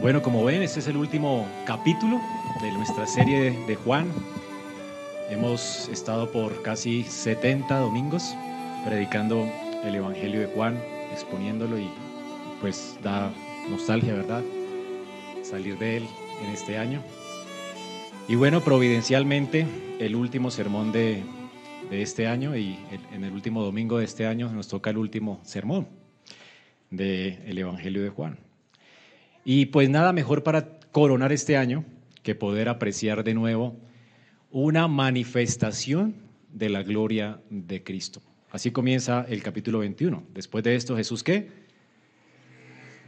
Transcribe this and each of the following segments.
Bueno, como ven, este es el último capítulo de nuestra serie de Juan. Hemos estado por casi 70 domingos predicando el Evangelio de Juan, exponiéndolo y pues da nostalgia, ¿verdad? Salir de él en este año. Y bueno, providencialmente, el último sermón de, este año y en el último domingo de este año nos toca el último sermón del Evangelio de Juan. Y pues nada mejor para coronar este año que poder apreciar de nuevo una manifestación de la gloria de Cristo. Así comienza el capítulo 21. Después de esto, Jesús qué?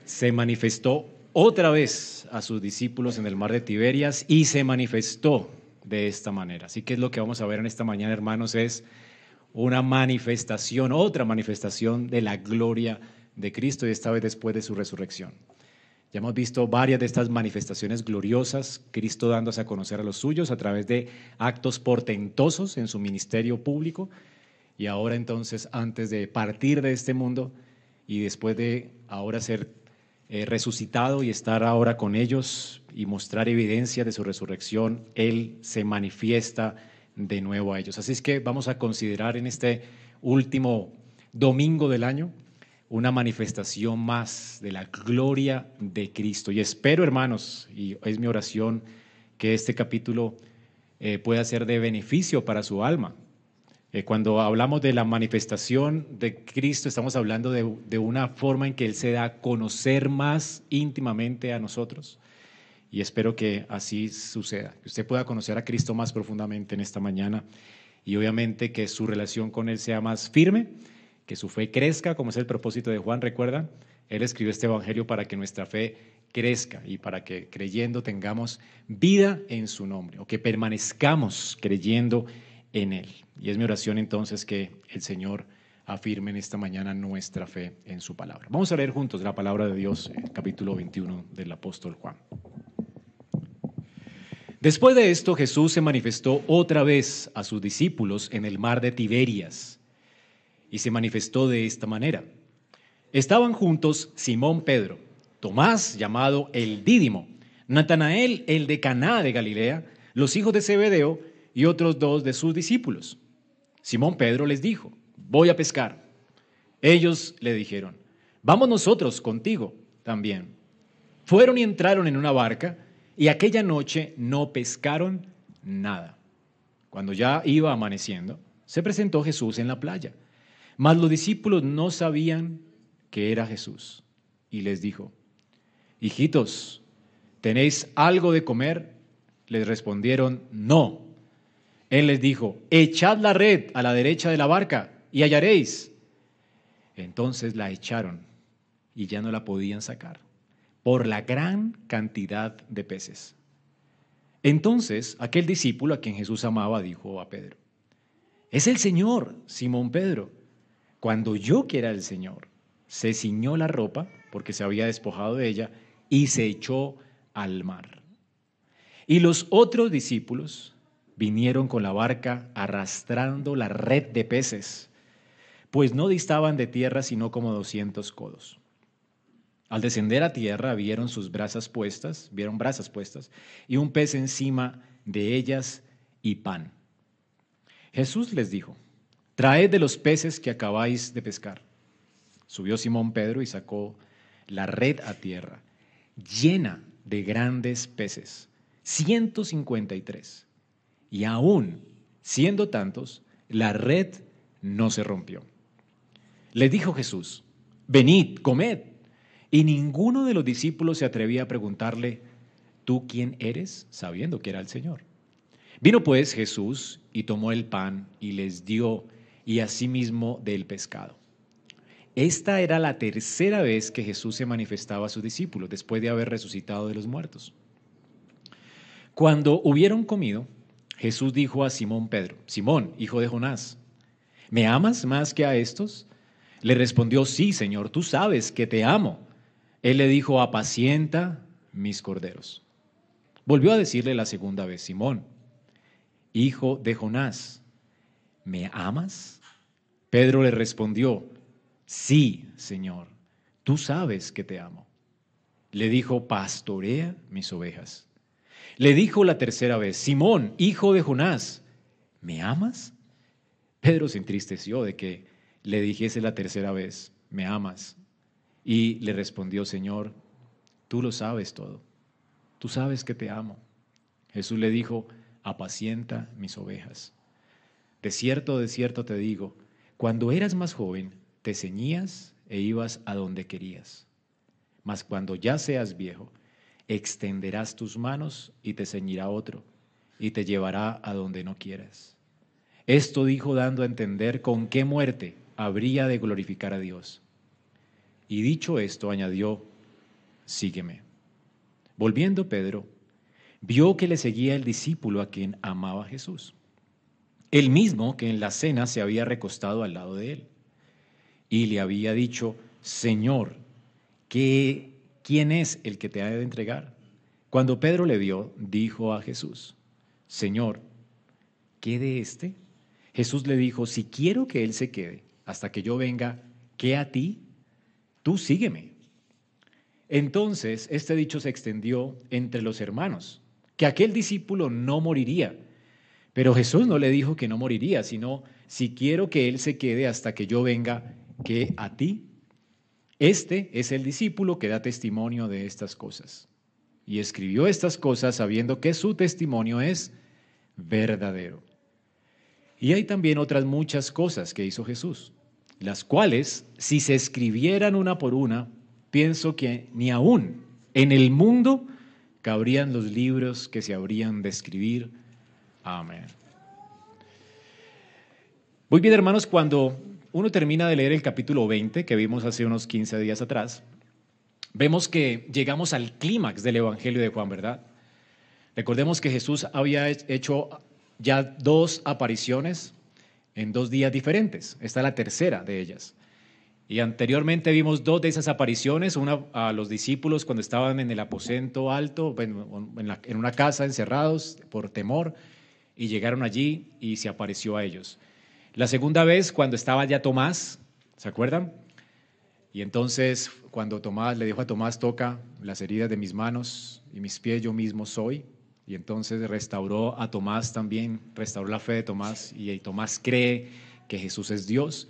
Se manifestó otra vez a sus discípulos en el mar de Tiberias y se manifestó de esta manera. Así que es lo que vamos a ver en esta mañana, hermanos, es una manifestación, otra manifestación de la gloria de Cristo y esta vez después de su resurrección. Ya hemos visto varias de estas manifestaciones gloriosas, Cristo dándose a conocer a los suyos a través de actos portentosos en su ministerio público. Y ahora entonces, antes de partir de este mundo y después de ahora ser eh, resucitado y estar ahora con ellos y mostrar evidencia de su resurrección, Él se manifiesta de nuevo a ellos. Así es que vamos a considerar en este último domingo del año una manifestación más de la gloria de Cristo. Y espero, hermanos, y es mi oración, que este capítulo eh, pueda ser de beneficio para su alma. Eh, cuando hablamos de la manifestación de Cristo, estamos hablando de, de, una forma en que Él se da a conocer más íntimamente a nosotros. Y espero que así suceda, que usted pueda conocer a Cristo más profundamente en esta mañana y obviamente que su relación con Él sea más firme que su fe crezca, como es el propósito de Juan, recuerda, él escribió este Evangelio para que nuestra fe crezca y para que creyendo tengamos vida en su nombre o que permanezcamos creyendo en él. Y es mi oración entonces que el Señor afirme en esta mañana nuestra fe en su palabra. Vamos a leer juntos la palabra de Dios, capítulo 21 del apóstol Juan. Después de esto, Jesús se manifestó otra vez a sus discípulos en el mar de Tiberias y se manifestó de esta manera. Estaban juntos Simón Pedro, Tomás llamado el Dídimo, Natanael el de Caná de Galilea, los hijos de Zebedeo y otros dos de sus discípulos. Simón Pedro les dijo, voy a pescar. Ellos le dijeron, vamos nosotros contigo también. Fueron y entraron en una barca y aquella noche no pescaron nada. Cuando ya iba amaneciendo, se presentó Jesús en la playa mas los discípulos no sabían que era Jesús. Y les dijo, hijitos, ¿tenéis algo de comer? Les respondieron, no. Él les dijo, echad la red a la derecha de la barca y hallaréis. Entonces la echaron y ya no la podían sacar por la gran cantidad de peces. Entonces aquel discípulo a quien Jesús amaba dijo a Pedro, es el Señor, Simón Pedro. Cuando yo que era el Señor, se ciñó la ropa, porque se había despojado de ella, y se echó al mar. Y los otros discípulos vinieron con la barca arrastrando la red de peces, pues no distaban de tierra sino como doscientos codos. Al descender a tierra vieron sus brasas puestas, vieron brasas puestas, y un pez encima de ellas y pan. Jesús les dijo, traed de los peces que acabáis de pescar. Subió Simón Pedro y sacó la red a tierra, llena de grandes peces, 153. Y aún siendo tantos, la red no se rompió. Le dijo Jesús, venid, comed. Y ninguno de los discípulos se atrevía a preguntarle, ¿tú quién eres? sabiendo que era el Señor. Vino pues Jesús y tomó el pan y les dio y asimismo del pescado. Esta era la tercera vez que Jesús se manifestaba a sus discípulos después de haber resucitado de los muertos. Cuando hubieron comido, Jesús dijo a Simón Pedro, Simón, hijo de Jonás, ¿me amas más que a estos? Le respondió, sí, Señor, tú sabes que te amo. Él le dijo, apacienta mis corderos. Volvió a decirle la segunda vez, Simón, hijo de Jonás, ¿me amas? Pedro le respondió, sí, Señor, tú sabes que te amo. Le dijo, pastorea mis ovejas. Le dijo la tercera vez, Simón, hijo de Jonás, ¿me amas? Pedro se entristeció de que le dijese la tercera vez, ¿me amas? Y le respondió, Señor, tú lo sabes todo, tú sabes que te amo. Jesús le dijo, apacienta mis ovejas. De cierto, de cierto te digo, cuando eras más joven, te ceñías e ibas a donde querías. Mas cuando ya seas viejo, extenderás tus manos y te ceñirá otro, y te llevará a donde no quieras. Esto dijo dando a entender con qué muerte habría de glorificar a Dios. Y dicho esto, añadió, sígueme. Volviendo Pedro, vio que le seguía el discípulo a quien amaba Jesús, el mismo que en la cena se había recostado al lado de él, y le había dicho, Señor, ¿qué, ¿quién es el que te ha de entregar? Cuando Pedro le vio, dijo a Jesús, Señor, ¿qué de este? Jesús le dijo, si quiero que él se quede hasta que yo venga, ¿qué a ti? Tú sígueme. Entonces este dicho se extendió entre los hermanos que aquel discípulo no moriría. Pero Jesús no le dijo que no moriría, sino, si quiero que Él se quede hasta que yo venga, que a ti. Este es el discípulo que da testimonio de estas cosas. Y escribió estas cosas sabiendo que su testimonio es verdadero. Y hay también otras muchas cosas que hizo Jesús, las cuales, si se escribieran una por una, pienso que ni aún en el mundo cabrían los libros que se habrían de escribir. Amén. Muy bien, hermanos, cuando uno termina de leer el capítulo 20 que vimos hace unos 15 días atrás, vemos que llegamos al clímax del Evangelio de Juan, ¿verdad? Recordemos que Jesús había hecho ya dos apariciones en dos días diferentes. Esta es la tercera de ellas. Y anteriormente vimos dos de esas apariciones, una a los discípulos cuando estaban en el aposento alto, en, una casa encerrados por temor, y llegaron allí y se apareció a ellos. La segunda vez cuando estaba ya Tomás, ¿se acuerdan? Y entonces cuando Tomás le dijo a Tomás, toca las heridas de mis manos y mis pies, yo mismo soy. Y entonces restauró a Tomás también, restauró la fe de Tomás y Tomás cree que Jesús es Dios.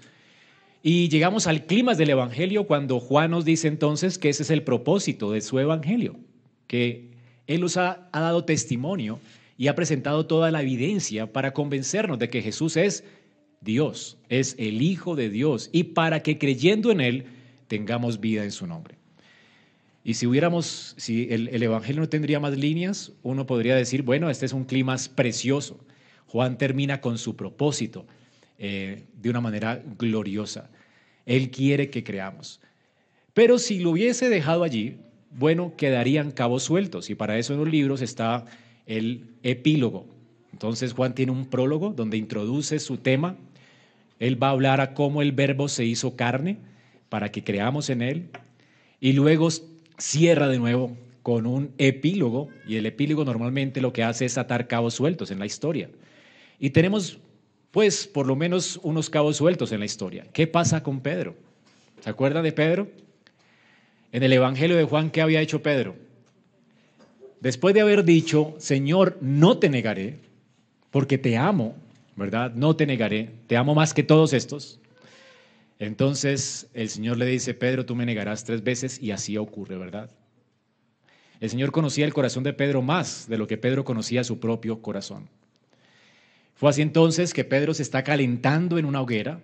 Y llegamos al clima del Evangelio cuando Juan nos dice entonces que ese es el propósito de su Evangelio, que Él nos ha, ha dado testimonio y ha presentado toda la evidencia para convencernos de que Jesús es Dios, es el Hijo de Dios y para que creyendo en Él tengamos vida en su nombre. Y si hubiéramos, si el, el, Evangelio no tendría más líneas, uno podría decir, bueno, este es un clima precioso. Juan termina con su propósito, eh, de una manera gloriosa. Él quiere que creamos. Pero si lo hubiese dejado allí, bueno, quedarían cabos sueltos y para eso en los libros está el epílogo. Entonces Juan tiene un prólogo donde introduce su tema. Él va a hablar a cómo el verbo se hizo carne para que creamos en él y luego cierra de nuevo con un epílogo y el epílogo normalmente lo que hace es atar cabos sueltos en la historia. Y tenemos pues por lo menos unos cabos sueltos en la historia. ¿Qué pasa con Pedro? ¿Se acuerdan de Pedro? En el Evangelio de Juan, ¿qué había hecho Pedro? Después de haber dicho, Señor, no te negaré, porque te amo, ¿verdad? No te negaré, te amo más que todos estos. Entonces el Señor le dice, Pedro, tú me negarás tres veces y así ocurre, ¿verdad? El Señor conocía el corazón de Pedro más de lo que Pedro conocía su propio corazón. Fue así entonces que Pedro se está calentando en una hoguera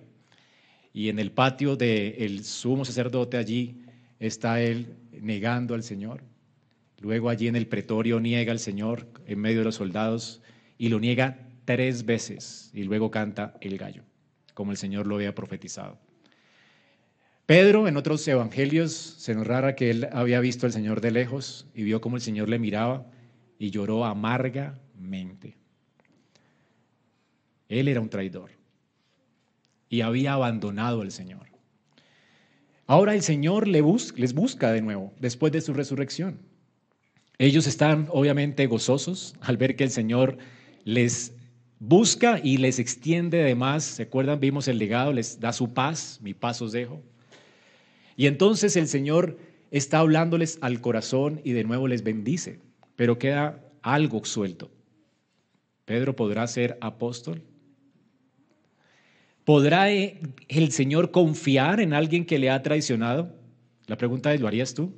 y en el patio del sumo sacerdote allí está él negando al Señor. Luego allí en el pretorio niega al Señor en medio de los soldados y lo niega tres veces y luego canta el gallo, como el Señor lo había profetizado. Pedro en otros evangelios se nos rara que él había visto al Señor de lejos y vio cómo el Señor le miraba y lloró amargamente. Él era un traidor y había abandonado al Señor. Ahora el Señor les busca de nuevo después de su resurrección. Ellos están obviamente gozosos al ver que el Señor les busca y les extiende además, ¿se acuerdan? Vimos el legado, les da su paz, mi paz os dejo. Y entonces el Señor está hablándoles al corazón y de nuevo les bendice, pero queda algo suelto. ¿Pedro podrá ser apóstol? ¿Podrá el Señor confiar en alguien que le ha traicionado? La pregunta es, ¿lo harías tú?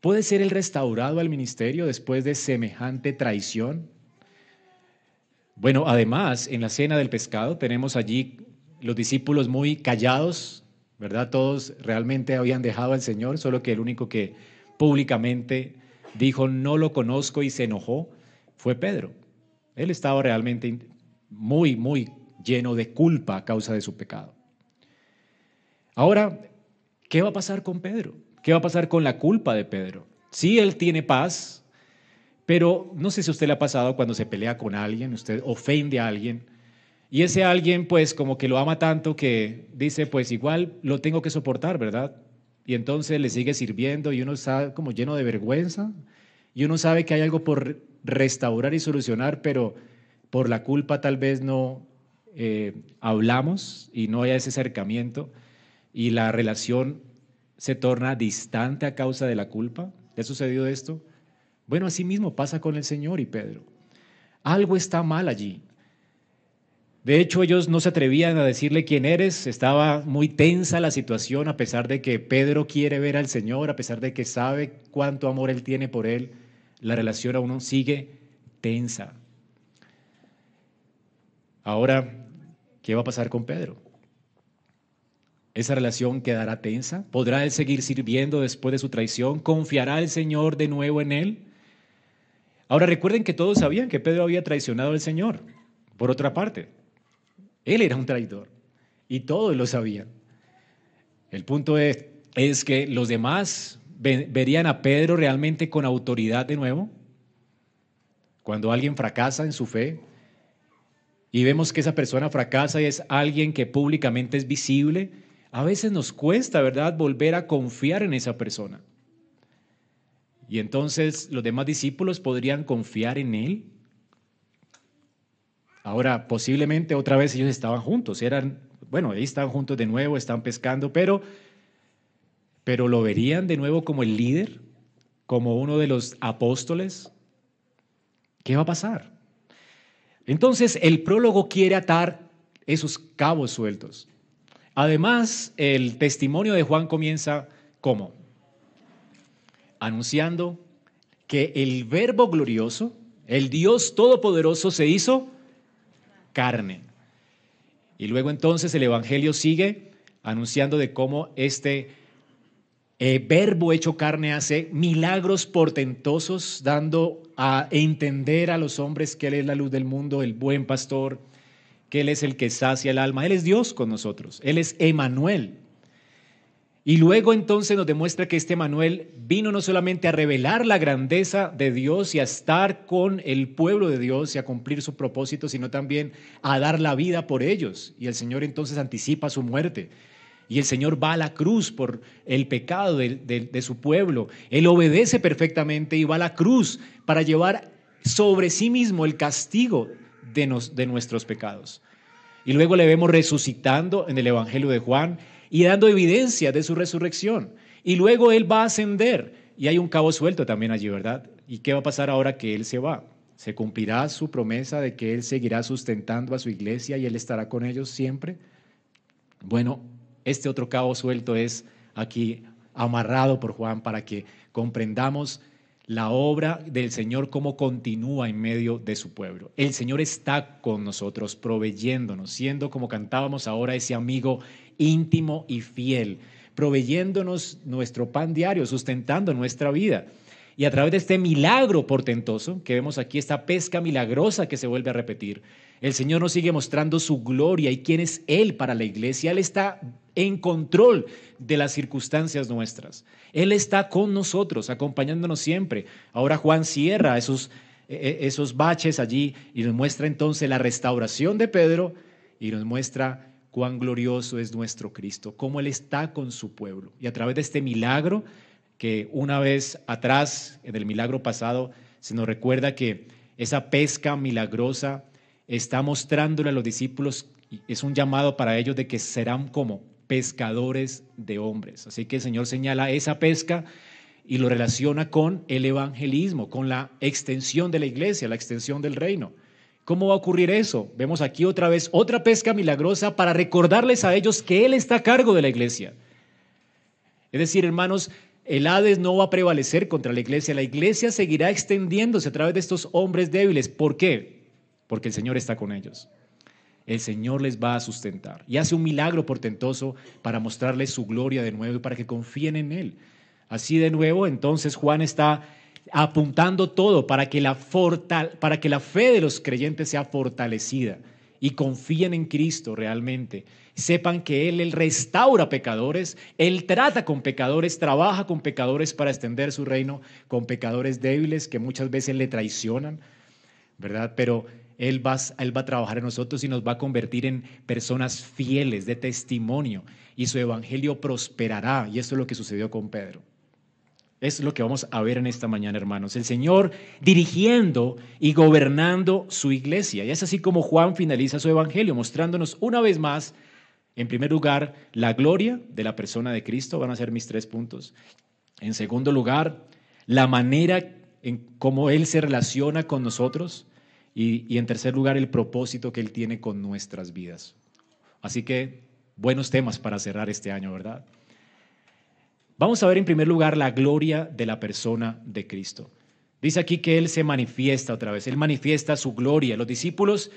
¿Puede ser el restaurado al ministerio después de semejante traición? Bueno, además, en la cena del pescado tenemos allí los discípulos muy callados, ¿verdad? Todos realmente habían dejado al Señor, solo que el único que públicamente dijo no lo conozco y se enojó fue Pedro. Él estaba realmente muy, muy lleno de culpa a causa de su pecado. Ahora, ¿qué va a pasar con Pedro? ¿Qué va a pasar con la culpa de Pedro? Sí, él tiene paz, pero no sé si a usted le ha pasado cuando se pelea con alguien, usted ofende a alguien, y ese alguien pues como que lo ama tanto que dice pues igual lo tengo que soportar, ¿verdad? Y entonces le sigue sirviendo y uno está como lleno de vergüenza y uno sabe que hay algo por restaurar y solucionar, pero por la culpa tal vez no eh, hablamos y no hay ese acercamiento y la relación se torna distante a causa de la culpa. ¿Le ha sucedido esto? Bueno, así mismo pasa con el Señor y Pedro. Algo está mal allí. De hecho, ellos no se atrevían a decirle quién eres, estaba muy tensa la situación a pesar de que Pedro quiere ver al Señor, a pesar de que sabe cuánto amor él tiene por él, la relación aún sigue tensa. Ahora, ¿qué va a pasar con Pedro? ¿Esa relación quedará tensa? ¿Podrá él seguir sirviendo después de su traición? ¿Confiará el Señor de nuevo en él? Ahora recuerden que todos sabían que Pedro había traicionado al Señor. Por otra parte, él era un traidor y todos lo sabían. El punto es, es que los demás verían a Pedro realmente con autoridad de nuevo. Cuando alguien fracasa en su fe y vemos que esa persona fracasa y es alguien que públicamente es visible, a veces nos cuesta, ¿verdad?, volver a confiar en esa persona. Y entonces los demás discípulos podrían confiar en Él. Ahora, posiblemente otra vez ellos estaban juntos, eran, bueno, ahí estaban juntos de nuevo, están pescando, pero, pero lo verían de nuevo como el líder, como uno de los apóstoles. ¿Qué va a pasar? Entonces, el prólogo quiere atar esos cabos sueltos. Además, el testimonio de Juan comienza como anunciando que el verbo glorioso, el Dios todopoderoso, se hizo carne. Y luego entonces el Evangelio sigue anunciando de cómo este eh, verbo hecho carne hace milagros portentosos, dando a entender a los hombres que Él es la luz del mundo, el buen pastor, que Él es el que sacia el alma. Él es Dios con nosotros, Él es Emanuel, y luego entonces nos demuestra que este Manuel vino no solamente a revelar la grandeza de Dios y a estar con el pueblo de Dios y a cumplir su propósito, sino también a dar la vida por ellos. Y el Señor entonces anticipa su muerte. Y el Señor va a la cruz por el pecado de, su pueblo. Él obedece perfectamente y va a la cruz para llevar sobre sí mismo el castigo de, nuestros pecados. Y luego le vemos resucitando en el Evangelio de Juan y dando evidencia de su resurrección. Y luego Él va a ascender y hay un cabo suelto también allí, ¿verdad? ¿Y qué va a pasar ahora que Él se va? ¿Se cumplirá su promesa de que Él seguirá sustentando a su iglesia y Él estará con ellos siempre? Bueno, este otro cabo suelto es aquí amarrado por Juan para que comprendamos la obra del Señor cómo continúa en medio de su pueblo. El Señor está con nosotros, proveyéndonos, siendo como cantábamos ahora ese amigo íntimo y fiel, proveyéndonos nuestro pan diario, sustentando nuestra vida. Y a través de este milagro portentoso, que vemos aquí, esta pesca milagrosa que se vuelve a repetir, el Señor nos sigue mostrando su gloria y quién es Él para la iglesia. Él está en control de las circunstancias nuestras. Él está con nosotros, acompañándonos siempre. Ahora Juan cierra esos, e, e, esos baches allí y nos muestra entonces la restauración de Pedro y nos muestra cuán glorioso es nuestro Cristo, cómo Él está con su pueblo. Y a través de este milagro, que una vez atrás, en el milagro pasado, se nos recuerda que esa pesca milagrosa está mostrándole a los discípulos, es un llamado para ellos de que serán como pescadores de hombres. Así que el Señor señala esa pesca y lo relaciona con el evangelismo, con la extensión de la iglesia, la extensión del reino. ¿Cómo va a ocurrir eso? Vemos aquí otra vez otra pesca milagrosa para recordarles a ellos que Él está a cargo de la iglesia. Es decir, hermanos, el Hades no va a prevalecer contra la iglesia. La iglesia seguirá extendiéndose a través de estos hombres débiles. ¿Por qué? Porque el Señor está con ellos. El Señor les va a sustentar y hace un milagro portentoso para mostrarles su gloria de nuevo y para que confíen en Él. Así de nuevo, entonces Juan está apuntando todo para que la, para que la fe de los creyentes sea fortalecida y confíen en Cristo realmente sepan que Él, Él restaura pecadores, Él trata con pecadores, trabaja con pecadores para extender su reino, con pecadores débiles que muchas veces le traicionan, ¿verdad? Pero él va, a trabajar en nosotros y nos va a convertir en personas fieles, de testimonio, y su evangelio prosperará. Y eso es lo que sucedió con Pedro. Es lo que vamos a ver en esta mañana, hermanos. El Señor dirigiendo y gobernando su iglesia. Y es así como Juan finaliza su evangelio, mostrándonos una vez más en primer lugar, la gloria de la persona de Cristo, van a ser mis tres puntos. En segundo lugar, la manera en cómo Él se relaciona con nosotros. Y, en tercer lugar, el propósito que Él tiene con nuestras vidas. Así que, buenos temas para cerrar este año, ¿verdad? Vamos a ver en primer lugar la gloria de la persona de Cristo. Dice aquí que Él se manifiesta otra vez, Él manifiesta su gloria. Los discípulos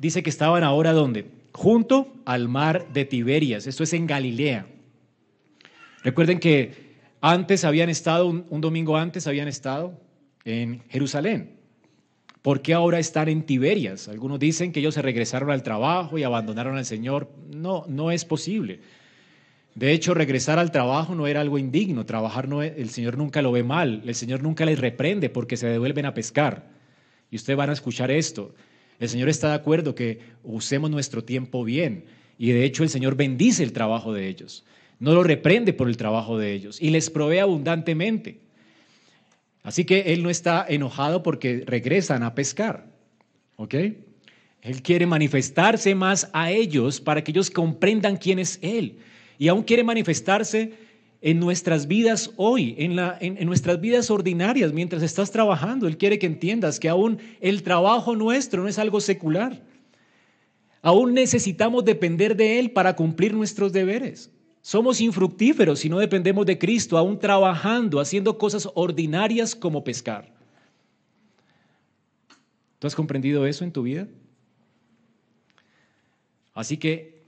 dice que estaban ahora donde? Junto al mar de Tiberias, esto es en Galilea. Recuerden que antes habían estado, un, domingo antes habían estado en Jerusalén. ¿Por qué ahora están en Tiberias? Algunos dicen que ellos se regresaron al trabajo y abandonaron al Señor. No, no es posible. De hecho, regresar al trabajo no era algo indigno. Trabajar no, el Señor nunca lo ve mal. El Señor nunca les reprende porque se devuelven a pescar. Y ustedes van a escuchar esto. El Señor está de acuerdo que usemos nuestro tiempo bien y de hecho el Señor bendice el trabajo de ellos. No lo reprende por el trabajo de ellos y les provee abundantemente. Así que Él no está enojado porque regresan a pescar. ¿Ok? Él quiere manifestarse más a ellos para que ellos comprendan quién es Él. Y aún quiere manifestarse en nuestras vidas hoy, en, la, en, nuestras vidas ordinarias, mientras estás trabajando. Él quiere que entiendas que aún el trabajo nuestro no es algo secular. Aún necesitamos depender de Él para cumplir nuestros deberes. Somos infructíferos si no dependemos de Cristo, aún trabajando, haciendo cosas ordinarias como pescar. ¿Tú has comprendido eso en tu vida? Así que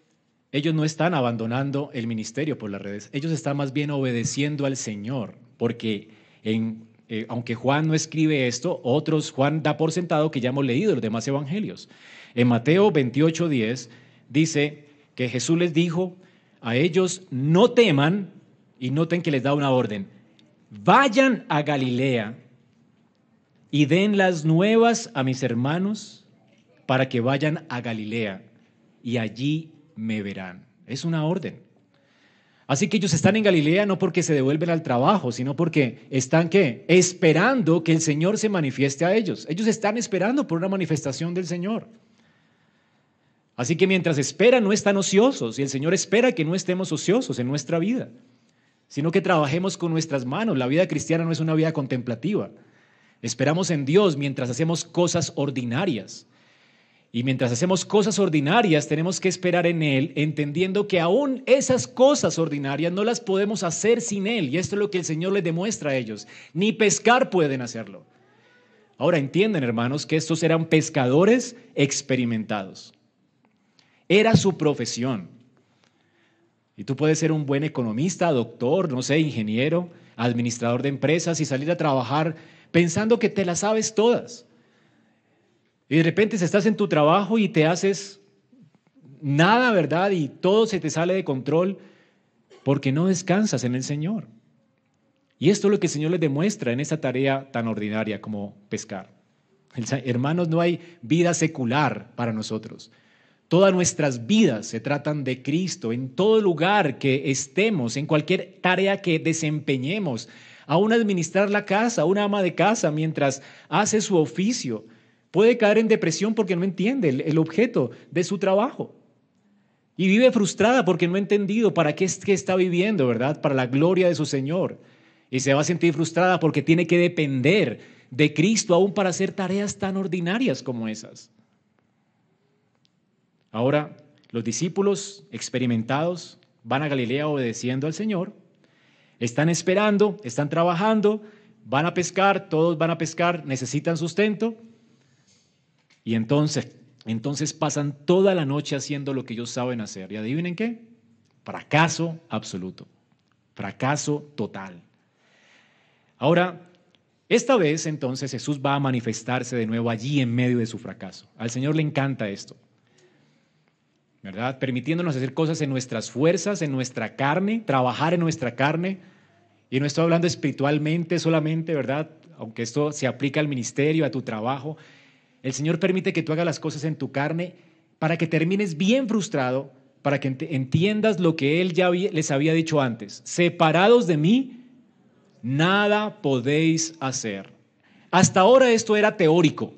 ellos no están abandonando el ministerio por las redes, ellos están más bien obedeciendo al Señor, porque eh, aunque Juan no escribe esto, otros, Juan da por sentado que ya hemos leído los demás evangelios. En Mateo 28, 10 dice que Jesús les dijo a ellos, no teman, y noten que les da una orden, vayan a Galilea y den las nuevas a mis hermanos para que vayan a Galilea y allí me verán. Es una orden. Así que ellos están en Galilea no porque se devuelven al trabajo, sino porque están qué? Esperando que el Señor se manifieste a ellos. Ellos están esperando por una manifestación del Señor. Así que mientras esperan no están ociosos y el Señor espera que no estemos ociosos en nuestra vida, sino que trabajemos con nuestras manos. La vida cristiana no es una vida contemplativa. Esperamos en Dios mientras hacemos cosas ordinarias. Y mientras hacemos cosas ordinarias, tenemos que esperar en Él, entendiendo que aún esas cosas ordinarias no las podemos hacer sin Él. Y esto es lo que el Señor les demuestra a ellos. Ni pescar pueden hacerlo. Ahora entienden, hermanos, que estos eran pescadores experimentados. Era su profesión. Y tú puedes ser un buen economista, doctor, no sé, ingeniero, administrador de empresas y salir a trabajar pensando que te las sabes todas. Y de repente estás en tu trabajo y te haces nada, ¿verdad? Y todo se te sale de control porque no descansas en el Señor. Y esto es lo que el Señor les demuestra en esta tarea tan ordinaria como pescar. Hermanos, no hay vida secular para nosotros. Todas nuestras vidas se tratan de Cristo en todo lugar que estemos, en cualquier tarea que desempeñemos, aún administrar la casa, una ama de casa mientras hace su oficio Puede caer en depresión porque no entiende el, objeto de su trabajo. Y vive frustrada porque no ha entendido para qué es que está viviendo, ¿verdad? Para la gloria de su Señor. Y se va a sentir frustrada porque tiene que depender de Cristo aún para hacer tareas tan ordinarias como esas. Ahora, los discípulos experimentados van a Galilea obedeciendo al Señor, están esperando, están trabajando, van a pescar, todos van a pescar, necesitan sustento, y entonces, entonces pasan toda la noche haciendo lo que ellos saben hacer. ¿Y adivinen qué? Fracaso absoluto, fracaso total. Ahora, esta vez entonces Jesús va a manifestarse de nuevo allí en medio de su fracaso. Al Señor le encanta esto. ¿Verdad? Permitiéndonos hacer cosas en nuestras fuerzas, en nuestra carne, trabajar en nuestra carne. Y no estoy hablando espiritualmente solamente, ¿verdad? Aunque esto se aplica al ministerio, a tu trabajo. El Señor permite que tú hagas las cosas en tu carne para que termines bien frustrado, para que entiendas lo que Él ya les había dicho antes. Separados de mí, nada podéis hacer. Hasta ahora esto era teórico,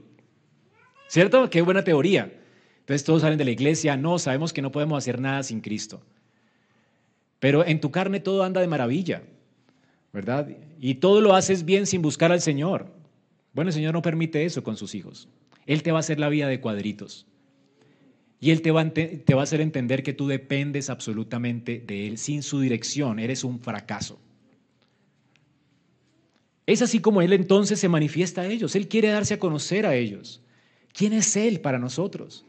¿cierto? Qué buena teoría. Entonces todos salen de la iglesia, no, sabemos que no podemos hacer nada sin Cristo. Pero en tu carne todo anda de maravilla, ¿verdad? Y todo lo haces bien sin buscar al Señor. Bueno, el Señor no permite eso con sus hijos. Él te va a hacer la vida de cuadritos. Y Él te va, a hacer entender que tú dependes absolutamente de Él. Sin su dirección eres un fracaso. Es así como Él entonces se manifiesta a ellos. Él quiere darse a conocer a ellos. ¿Quién es Él para nosotros?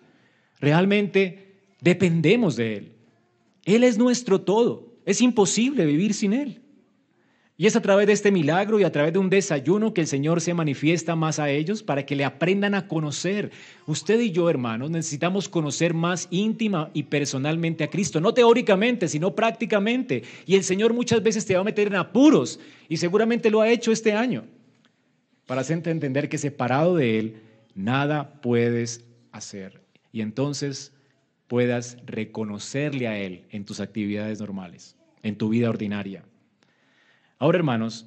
Realmente dependemos de Él. Él es nuestro todo. Es imposible vivir sin Él. Y es a través de este milagro y a través de un desayuno que el Señor se manifiesta más a ellos para que le aprendan a conocer. Usted y yo, hermanos, necesitamos conocer más íntima y personalmente a Cristo, no teóricamente, sino prácticamente. Y el Señor muchas veces te va a meter en apuros y seguramente lo ha hecho este año para hacerte entender que separado de Él, nada puedes hacer y entonces puedas reconocerle a Él en tus actividades normales, en tu vida ordinaria. Ahora, hermanos,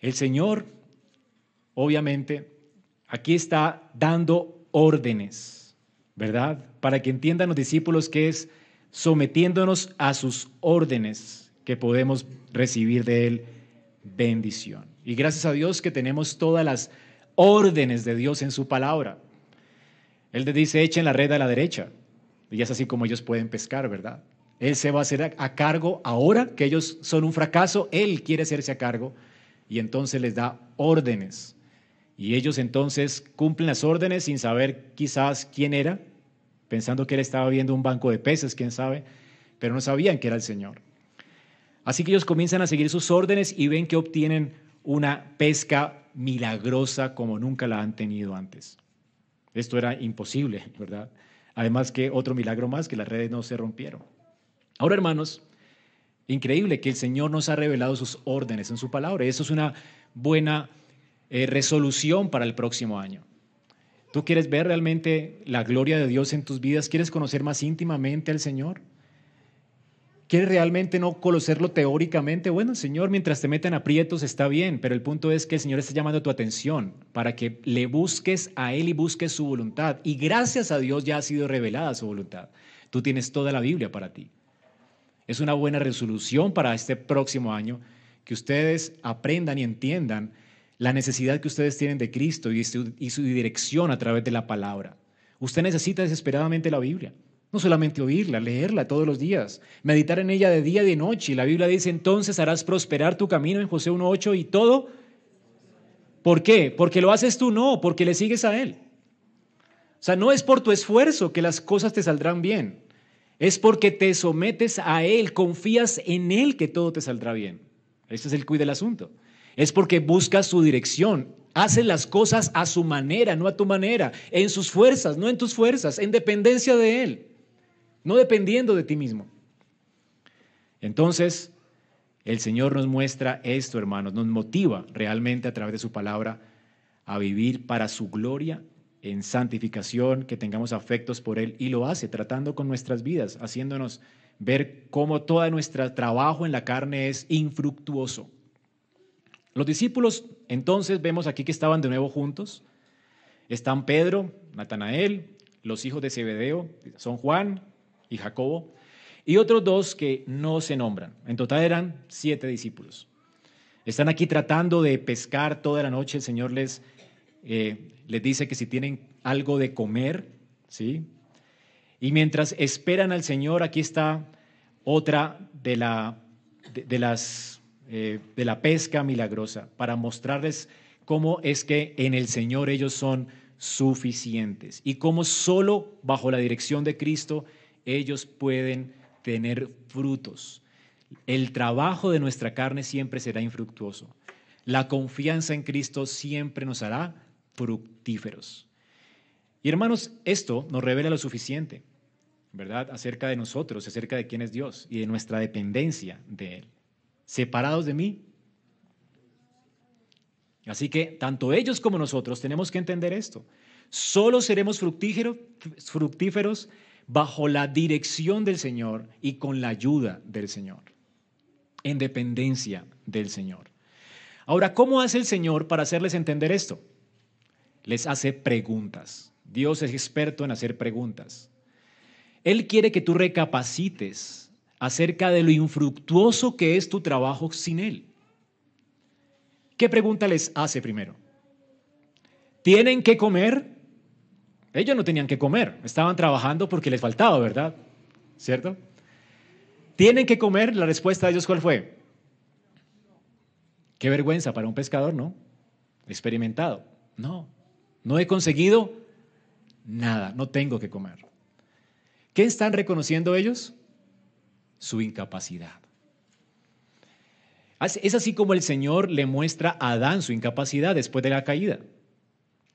el Señor, obviamente, aquí está dando órdenes, ¿verdad? Para que entiendan los discípulos que es sometiéndonos a sus órdenes que podemos recibir de Él bendición. Y gracias a Dios que tenemos todas las órdenes de Dios en su palabra. Él le dice, echen la red a la derecha. Y es así como ellos pueden pescar, ¿verdad? Él se va a hacer a, cargo ahora que ellos son un fracaso, Él quiere hacerse a cargo y entonces les da órdenes. Y ellos entonces cumplen las órdenes sin saber quizás quién era, pensando que Él estaba viendo un banco de peces, quién sabe, pero no sabían que era el Señor. Así que ellos comienzan a seguir sus órdenes y ven que obtienen una pesca milagrosa como nunca la han tenido antes. Esto era imposible, ¿verdad? Además que otro milagro más, que las redes no se rompieron. Ahora, hermanos, increíble que el Señor nos ha revelado sus órdenes en su palabra. Eso es una buena eh, resolución para el próximo año. ¿Tú quieres ver realmente la gloria de Dios en tus vidas? ¿Quieres conocer más íntimamente al Señor? ¿Quieres realmente no conocerlo teóricamente? Bueno, Señor, mientras te meten aprietos está bien, pero el punto es que el Señor está llamando tu atención para que le busques a Él y busques su voluntad. Y gracias a Dios ya ha sido revelada su voluntad. Tú tienes toda la Biblia para ti. Es una buena resolución para este próximo año que ustedes aprendan y entiendan la necesidad que ustedes tienen de Cristo y su dirección a través de la palabra. Usted necesita desesperadamente la Biblia. No solamente oírla, leerla todos los días, meditar en ella de día y de noche. La Biblia dice, entonces harás prosperar tu camino en José 1.8 y todo. ¿Por qué? Porque lo haces tú, no, porque le sigues a Él. O sea, no es por tu esfuerzo que las cosas te saldrán bien. Es porque te sometes a Él, confías en Él que todo te saldrá bien. Ese es el cuid del asunto. Es porque buscas su dirección, haces las cosas a su manera, no a tu manera, en sus fuerzas, no en tus fuerzas, en dependencia de Él no dependiendo de ti mismo. Entonces, el Señor nos muestra esto, hermanos, nos motiva realmente a través de su palabra a vivir para su gloria en santificación, que tengamos afectos por Él y lo hace tratando con nuestras vidas, haciéndonos ver cómo todo nuestro trabajo en la carne es infructuoso. Los discípulos, entonces, vemos aquí que estaban de nuevo juntos. Están Pedro, Natanael, los hijos de Zebedeo, son Juan, y Jacobo, y otros dos que no se nombran. En total eran siete discípulos. Están aquí tratando de pescar toda la noche. El Señor les, eh, les dice que si tienen algo de comer, ¿sí? Y mientras esperan al Señor, aquí está otra de, la, de, las, eh, de la pesca milagrosa, para mostrarles cómo es que en el Señor ellos son suficientes y cómo solo bajo la dirección de Cristo ellos pueden tener frutos. El trabajo de nuestra carne siempre será infructuoso. La confianza en Cristo siempre nos hará fructíferos. Y hermanos, esto nos revela lo suficiente, ¿verdad? Acerca de nosotros, acerca de quién es Dios y de nuestra dependencia de Él. Separados de mí. Así que tanto ellos como nosotros tenemos que entender esto. Solo seremos fructíferos bajo la dirección del Señor y con la ayuda del Señor, en dependencia del Señor. Ahora, ¿cómo hace el Señor para hacerles entender esto? Les hace preguntas. Dios es experto en hacer preguntas. Él quiere que tú recapacites acerca de lo infructuoso que es tu trabajo sin Él. ¿Qué pregunta les hace primero? ¿Tienen que comer? Ellos no tenían que comer, estaban trabajando porque les faltaba, ¿verdad? ¿Cierto? ¿Tienen que comer? La respuesta de ellos, ¿cuál fue? Qué vergüenza para un pescador, ¿no? Experimentado. No, no he conseguido nada, no tengo que comer. ¿Qué están reconociendo ellos? Su incapacidad. Es así como el Señor le muestra a Adán su incapacidad después de la caída.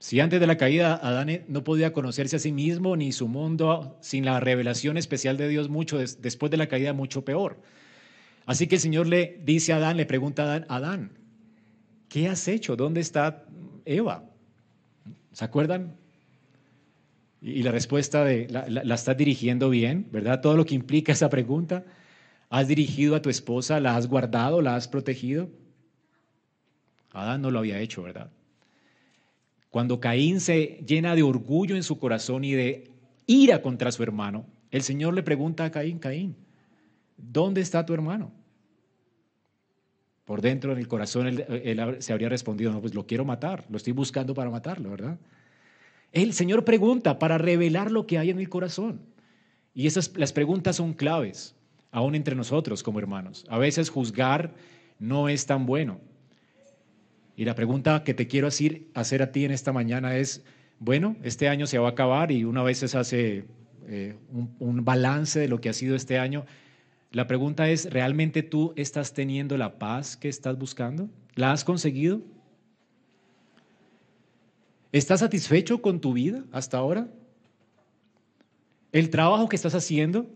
Si antes de la caída Adán no podía conocerse a sí mismo ni su mundo sin la revelación especial de Dios, mucho después de la caída mucho peor. Así que el Señor le dice a Adán, le pregunta a Adán, Adán, ¿qué has hecho? ¿Dónde está Eva? ¿Se acuerdan? Y la respuesta de, la, la, estás dirigiendo bien, ¿verdad? Todo lo que implica esa pregunta. ¿Has dirigido a tu esposa? ¿La has guardado? ¿La has protegido? Adán no lo había hecho, ¿verdad? Cuando Caín se llena de orgullo en su corazón y de ira contra su hermano, el Señor le pregunta a Caín, Caín, ¿dónde está tu hermano? Por dentro, en el corazón, él, se habría respondido, no, pues lo quiero matar, lo estoy buscando para matarlo, ¿verdad? El Señor pregunta para revelar lo que hay en el corazón. Y esas, las preguntas son claves, aún entre nosotros como hermanos. A veces juzgar no es tan bueno. Y la pregunta que te quiero hacer, a ti en esta mañana es, bueno, este año se va a acabar y una vez se hace eh, un balance de lo que ha sido este año. La pregunta es, ¿realmente tú estás teniendo la paz que estás buscando? ¿La has conseguido? ¿Estás satisfecho con tu vida hasta ahora? ¿El trabajo que estás haciendo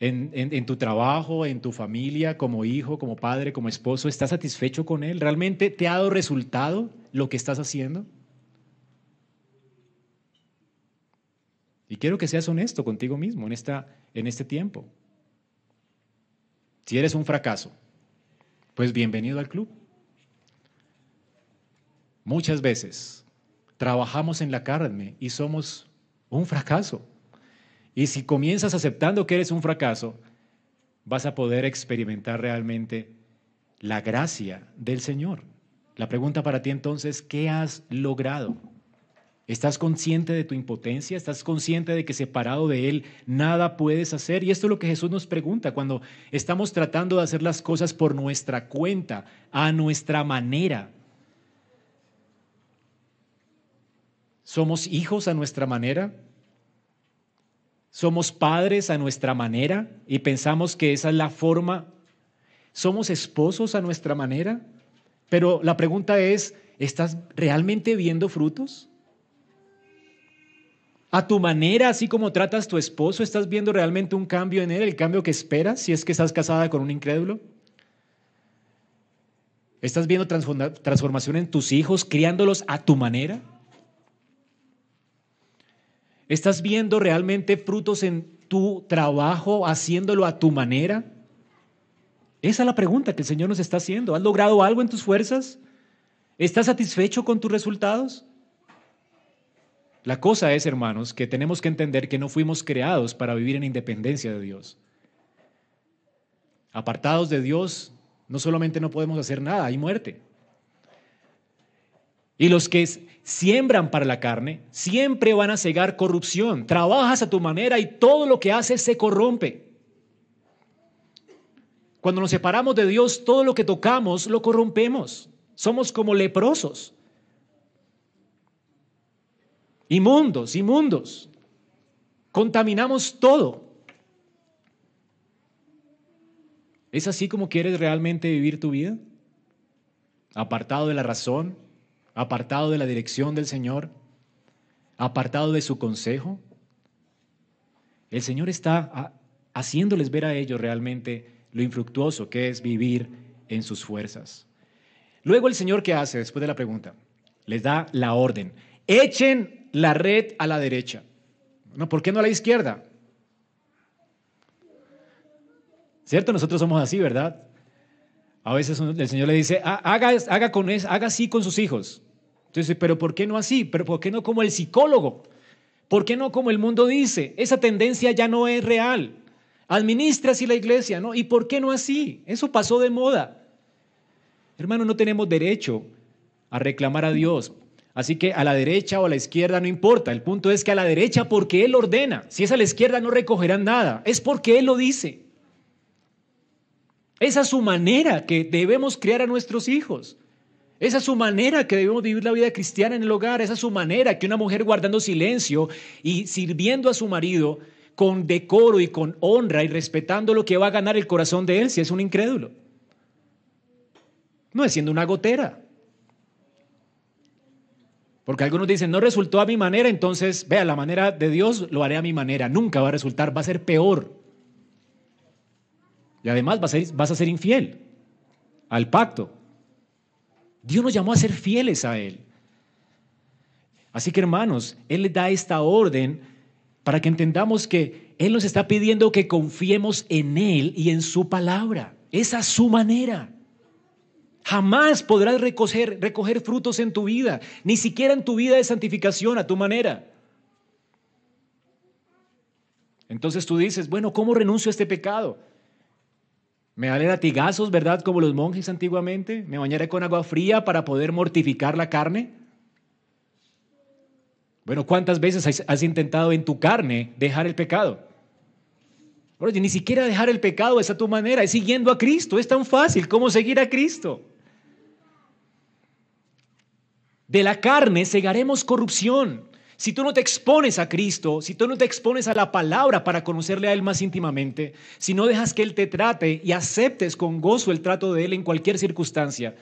en, tu trabajo, en tu familia, como hijo, como padre, como esposo? ¿Estás satisfecho con él? ¿Realmente te ha dado resultado lo que estás haciendo? Y quiero que seas honesto contigo mismo en, esta, en este tiempo. Si eres un fracaso, pues bienvenido al club. Muchas veces trabajamos en la carne y somos un fracaso. Y si comienzas aceptando que eres un fracaso, vas a poder experimentar realmente la gracia del Señor. La pregunta para ti entonces, ¿qué has logrado? ¿Estás consciente de tu impotencia? ¿Estás consciente de que separado de Él nada puedes hacer? Y esto es lo que Jesús nos pregunta cuando estamos tratando de hacer las cosas por nuestra cuenta, a nuestra manera. ¿Somos hijos a nuestra manera? Somos padres a nuestra manera y pensamos que esa es la forma. Somos esposos a nuestra manera. Pero la pregunta es, ¿estás realmente viendo frutos? A tu manera, así como tratas tu esposo, ¿estás viendo realmente un cambio en él, el cambio que esperas si es que estás casada con un incrédulo? ¿Estás viendo transformación en tus hijos, criándolos a tu manera? ¿Estás viendo realmente frutos en tu trabajo, haciéndolo a tu manera? Esa es la pregunta que el Señor nos está haciendo. ¿Has logrado algo en tus fuerzas? ¿Estás satisfecho con tus resultados? La cosa es, hermanos, que tenemos que entender que no fuimos creados para vivir en independencia de Dios. Apartados de Dios, no solamente no podemos hacer nada, hay muerte. Y los que siembran para la carne siempre van a cegar corrupción. Trabajas a tu manera y todo lo que haces se corrompe. Cuando nos separamos de Dios, todo lo que tocamos lo corrompemos. Somos como leprosos. Inmundos, inmundos. Contaminamos todo. ¿Es así como quieres realmente vivir tu vida? Apartado de la razón, apartado de la dirección del Señor, apartado de su consejo. El Señor está haciéndoles ver a ellos realmente lo infructuoso que es vivir en sus fuerzas. Luego el Señor, ¿qué hace después de la pregunta? Les da la orden. Echen la red a la derecha. No, ¿Por qué no a la izquierda? ¿Cierto? Nosotros somos así, ¿verdad? A veces el Señor le dice, haga, haga, con, haga así con sus hijos. Entonces, pero ¿por qué no así? ¿Pero por qué no como el psicólogo? ¿Por qué no como el mundo dice? Esa tendencia ya no es real. Administra así la iglesia, ¿no? ¿Y por qué no así? Eso pasó de moda. Hermano, no tenemos derecho a reclamar a Dios. Así que a la derecha o a la izquierda no importa. El punto es que a la derecha porque Él ordena. Si es a la izquierda no recogerán nada. Es porque Él lo dice. Esa es su manera que debemos criar a nuestros hijos. Esa es su manera que debemos vivir la vida cristiana en el hogar. Esa es su manera que una mujer guardando silencio y sirviendo a su marido con decoro y con honra y respetando lo que va a ganar el corazón de él si es un incrédulo. No es siendo una gotera. Porque algunos dicen, no resultó a mi manera, entonces, vea, la manera de Dios lo haré a mi manera. Nunca va a resultar, va a ser peor. Y además vas a ser, vas a ser infiel al pacto. Dios nos llamó a ser fieles a Él. Así que hermanos, Él le da esta orden para que entendamos que Él nos está pidiendo que confiemos en Él y en su palabra. Esa es su manera. Jamás podrás recoger, recoger frutos en tu vida, ni siquiera en tu vida de santificación a tu manera. Entonces tú dices, bueno, ¿cómo renuncio a este pecado? Me daré latigazos, ¿verdad? Como los monjes antiguamente. Me bañaré con agua fría para poder mortificar la carne. Bueno, ¿cuántas veces has intentado en tu carne dejar el pecado? Oye, ni siquiera dejar el pecado es a tu manera, es siguiendo a Cristo. Es tan fácil como seguir a Cristo. De la carne segaremos corrupción. Si tú no te expones a Cristo, si tú no te expones a la palabra para conocerle a Él más íntimamente, si no dejas que Él te trate y aceptes con gozo el trato de Él en cualquier circunstancia,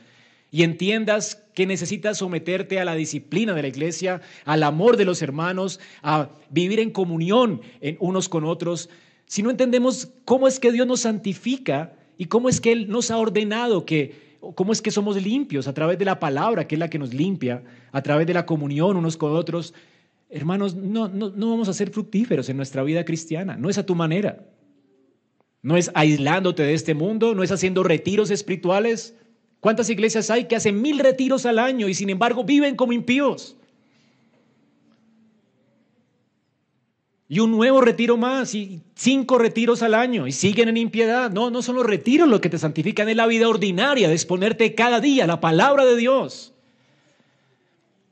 y entiendas que necesitas someterte a la disciplina de la iglesia, al amor de los hermanos, a vivir en comunión en unos con otros, si no entendemos cómo es que Dios nos santifica y cómo es que Él nos ha ordenado que cómo es que somos limpios a través de la palabra, que es la que nos limpia, a través de la comunión unos con otros, Hermanos, no, no, vamos a ser fructíferos en nuestra vida cristiana, no es a tu manera. No es aislándote de este mundo, no es haciendo retiros espirituales. ¿Cuántas iglesias hay que hacen mil retiros al año y sin embargo viven como impíos? Y un nuevo retiro más y cinco retiros al año y siguen en impiedad. No, no son los retiros los que te santifican, es la vida ordinaria de exponerte cada día a la palabra de Dios.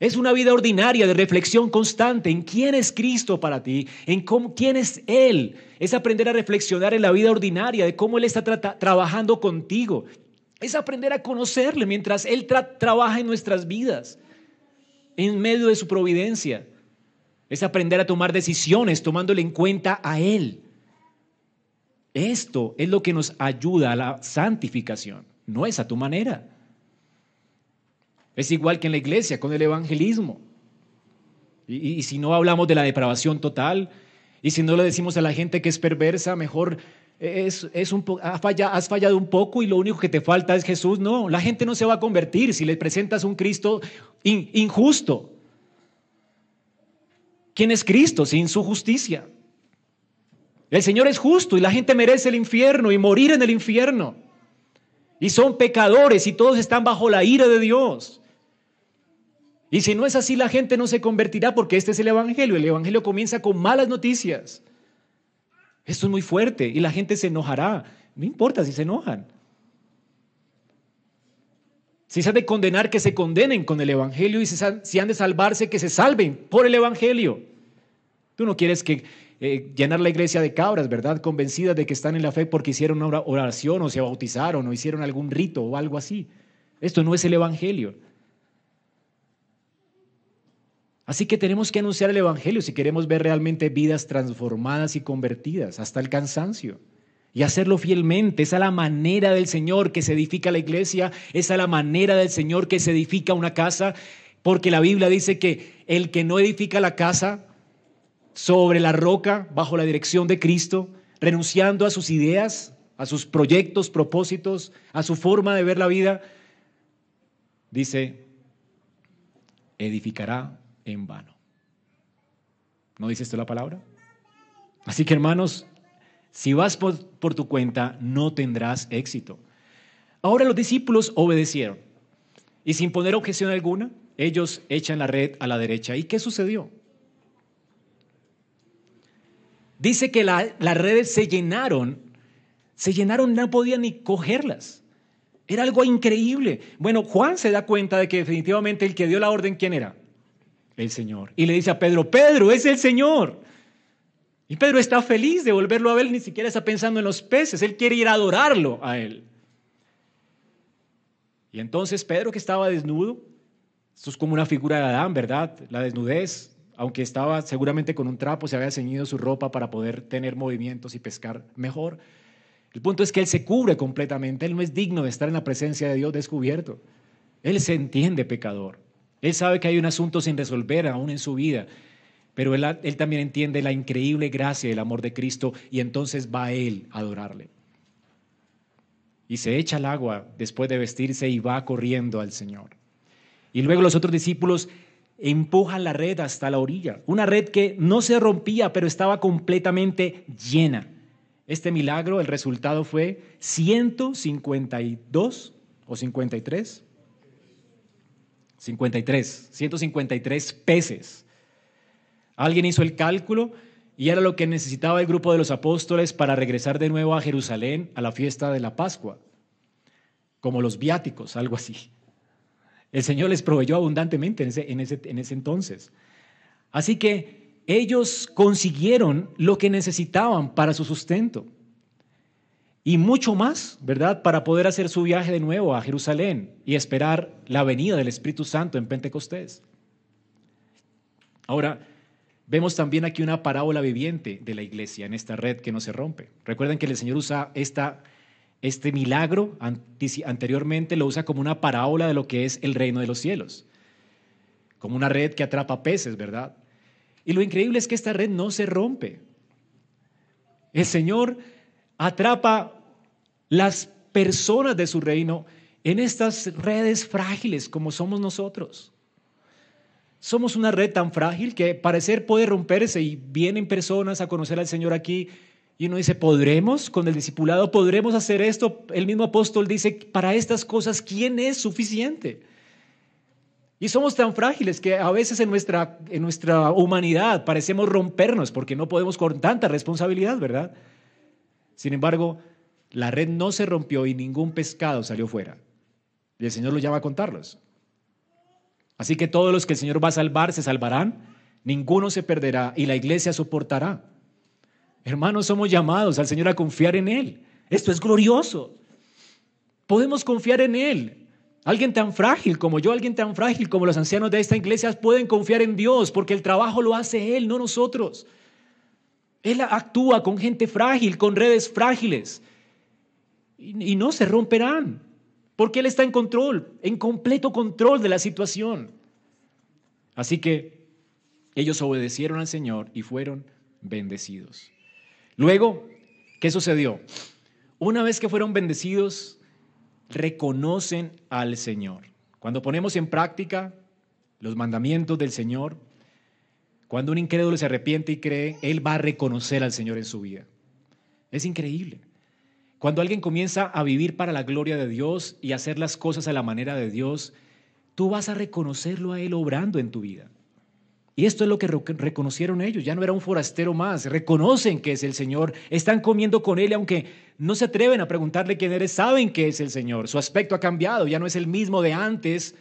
Es una vida ordinaria de reflexión constante en quién es Cristo para ti, en cómo, quién es Él. Es aprender a reflexionar en la vida ordinaria de cómo Él está trabajando contigo. Es aprender a conocerle mientras Él trabaja en nuestras vidas, en medio de su providencia. Es aprender a tomar decisiones tomándole en cuenta a Él. Esto es lo que nos ayuda a la santificación. No es a tu manera. Es igual que en la iglesia, con el evangelismo. Y, si no hablamos de la depravación total, y si no le decimos a la gente que es perversa, mejor es, es un has, fallado, has fallado un poco y lo único que te falta es Jesús. No, la gente no se va a convertir si le presentas un Cristo injusto. ¿Quién es Cristo sin su justicia? El Señor es justo y la gente merece el infierno y morir en el infierno. Y son pecadores y todos están bajo la ira de Dios. Y si no es así, la gente no se convertirá porque este es el Evangelio. El Evangelio comienza con malas noticias. Esto es muy fuerte y la gente se enojará. No importa si se enojan. Si se han de condenar, que se condenen con el Evangelio y si han de salvarse, que se salven por el Evangelio. Tú no quieres que eh, llenar la iglesia de cabras, ¿verdad? Convencidas de que están en la fe porque hicieron una oración o se bautizaron o hicieron algún rito o algo así. Esto no es el Evangelio. Así que tenemos que anunciar el Evangelio si queremos ver realmente vidas transformadas y convertidas hasta el cansancio. Y hacerlo fielmente. Es la manera del Señor que se edifica la iglesia. Es la manera del Señor que se edifica una casa. Porque la Biblia dice que el que no edifica la casa sobre la roca, bajo la dirección de Cristo, renunciando a sus ideas, a sus proyectos, propósitos, a su forma de ver la vida, dice, edificará en vano. ¿No dice esto la palabra? Así que hermanos, si vas por, por, tu cuenta, no tendrás éxito. Ahora los discípulos obedecieron y sin poner objeción alguna, ellos echan la red a la derecha. ¿Y qué sucedió? Dice que las redes se llenaron, se llenaron, no podían ni cogerlas. Era algo increíble. Bueno, Juan se da cuenta de que definitivamente el que dio la orden, ¿quién era? El Señor. Y le dice a Pedro, Pedro, es el Señor. Y Pedro está feliz de volverlo a ver, ni siquiera está pensando en los peces, él quiere ir a adorarlo a él. Y entonces Pedro que estaba desnudo, esto es como una figura de Adán, ¿verdad? La desnudez, aunque estaba seguramente con un trapo, se había ceñido su ropa para poder tener movimientos y pescar mejor. El punto es que él se cubre completamente, él no es digno de estar en la presencia de Dios descubierto. Él se entiende pecador. Él sabe que hay un asunto sin resolver aún en su vida, pero él, él también entiende la increíble gracia y el amor de Cristo y entonces va a él a adorarle. Y se echa al agua después de vestirse y va corriendo al Señor. Y luego los otros discípulos empujan la red hasta la orilla. Una red que no se rompía, pero estaba completamente llena. Este milagro, el resultado fue 152 o 53. 53, 153 peces. Alguien hizo el cálculo y era lo que necesitaba el grupo de los apóstoles para regresar de nuevo a Jerusalén a la fiesta de la Pascua, como los viáticos, algo así. El Señor les proveyó abundantemente en ese, en ese, en ese entonces. Así que ellos consiguieron lo que necesitaban para su sustento. Y mucho más, ¿verdad? Para poder hacer su viaje de nuevo a Jerusalén y esperar la venida del Espíritu Santo en Pentecostés. Ahora, vemos también aquí una parábola viviente de la iglesia en esta red que no se rompe. Recuerden que el Señor usa esta este milagro anteriormente lo usa como una parábola de lo que es el reino de los cielos, como una red que atrapa peces, ¿verdad? Y lo increíble es que esta red no se rompe. El Señor atrapa las personas de su reino en estas redes frágiles como somos nosotros. Somos una red tan frágil que parecer puede romperse y vienen personas a conocer al Señor aquí y uno dice, ¿podremos con el discipulado? ¿Podremos hacer esto? El mismo apóstol dice, para estas cosas, ¿quién es suficiente? Y somos tan frágiles que a veces en nuestra, en nuestra humanidad parecemos rompernos porque no podemos con tanta responsabilidad, ¿verdad? Sin embargo, la red no se rompió y ningún pescado salió fuera. Y el Señor lo llama a contarlos. Así que todos los que el Señor va a salvar se salvarán, ninguno se perderá y la iglesia soportará. Hermanos, somos llamados al Señor a confiar en Él. Esto es glorioso. Podemos confiar en Él. Alguien tan frágil como yo, alguien tan frágil como los ancianos de esta iglesia pueden confiar en Dios porque el trabajo lo hace Él, no nosotros. Él actúa con gente frágil, con redes frágiles. Y, no se romperán porque Él está en control, en completo control de la situación. Así que ellos obedecieron al Señor y fueron bendecidos. Luego, ¿qué sucedió? Una vez que fueron bendecidos, reconocen al Señor. Cuando ponemos en práctica los mandamientos del Señor, cuando un incrédulo se arrepiente y cree, él va a reconocer al Señor en su vida. Es increíble. Cuando alguien comienza a vivir para la gloria de Dios y hacer las cosas a la manera de Dios, tú vas a reconocerlo a Él obrando en tu vida. Y esto es lo que reconocieron ellos, ya no era un forastero más, reconocen que es el Señor, están comiendo con Él aunque no se atreven a preguntarle quién eres, saben que es el Señor, su aspecto ha cambiado, ya no es el mismo de antes,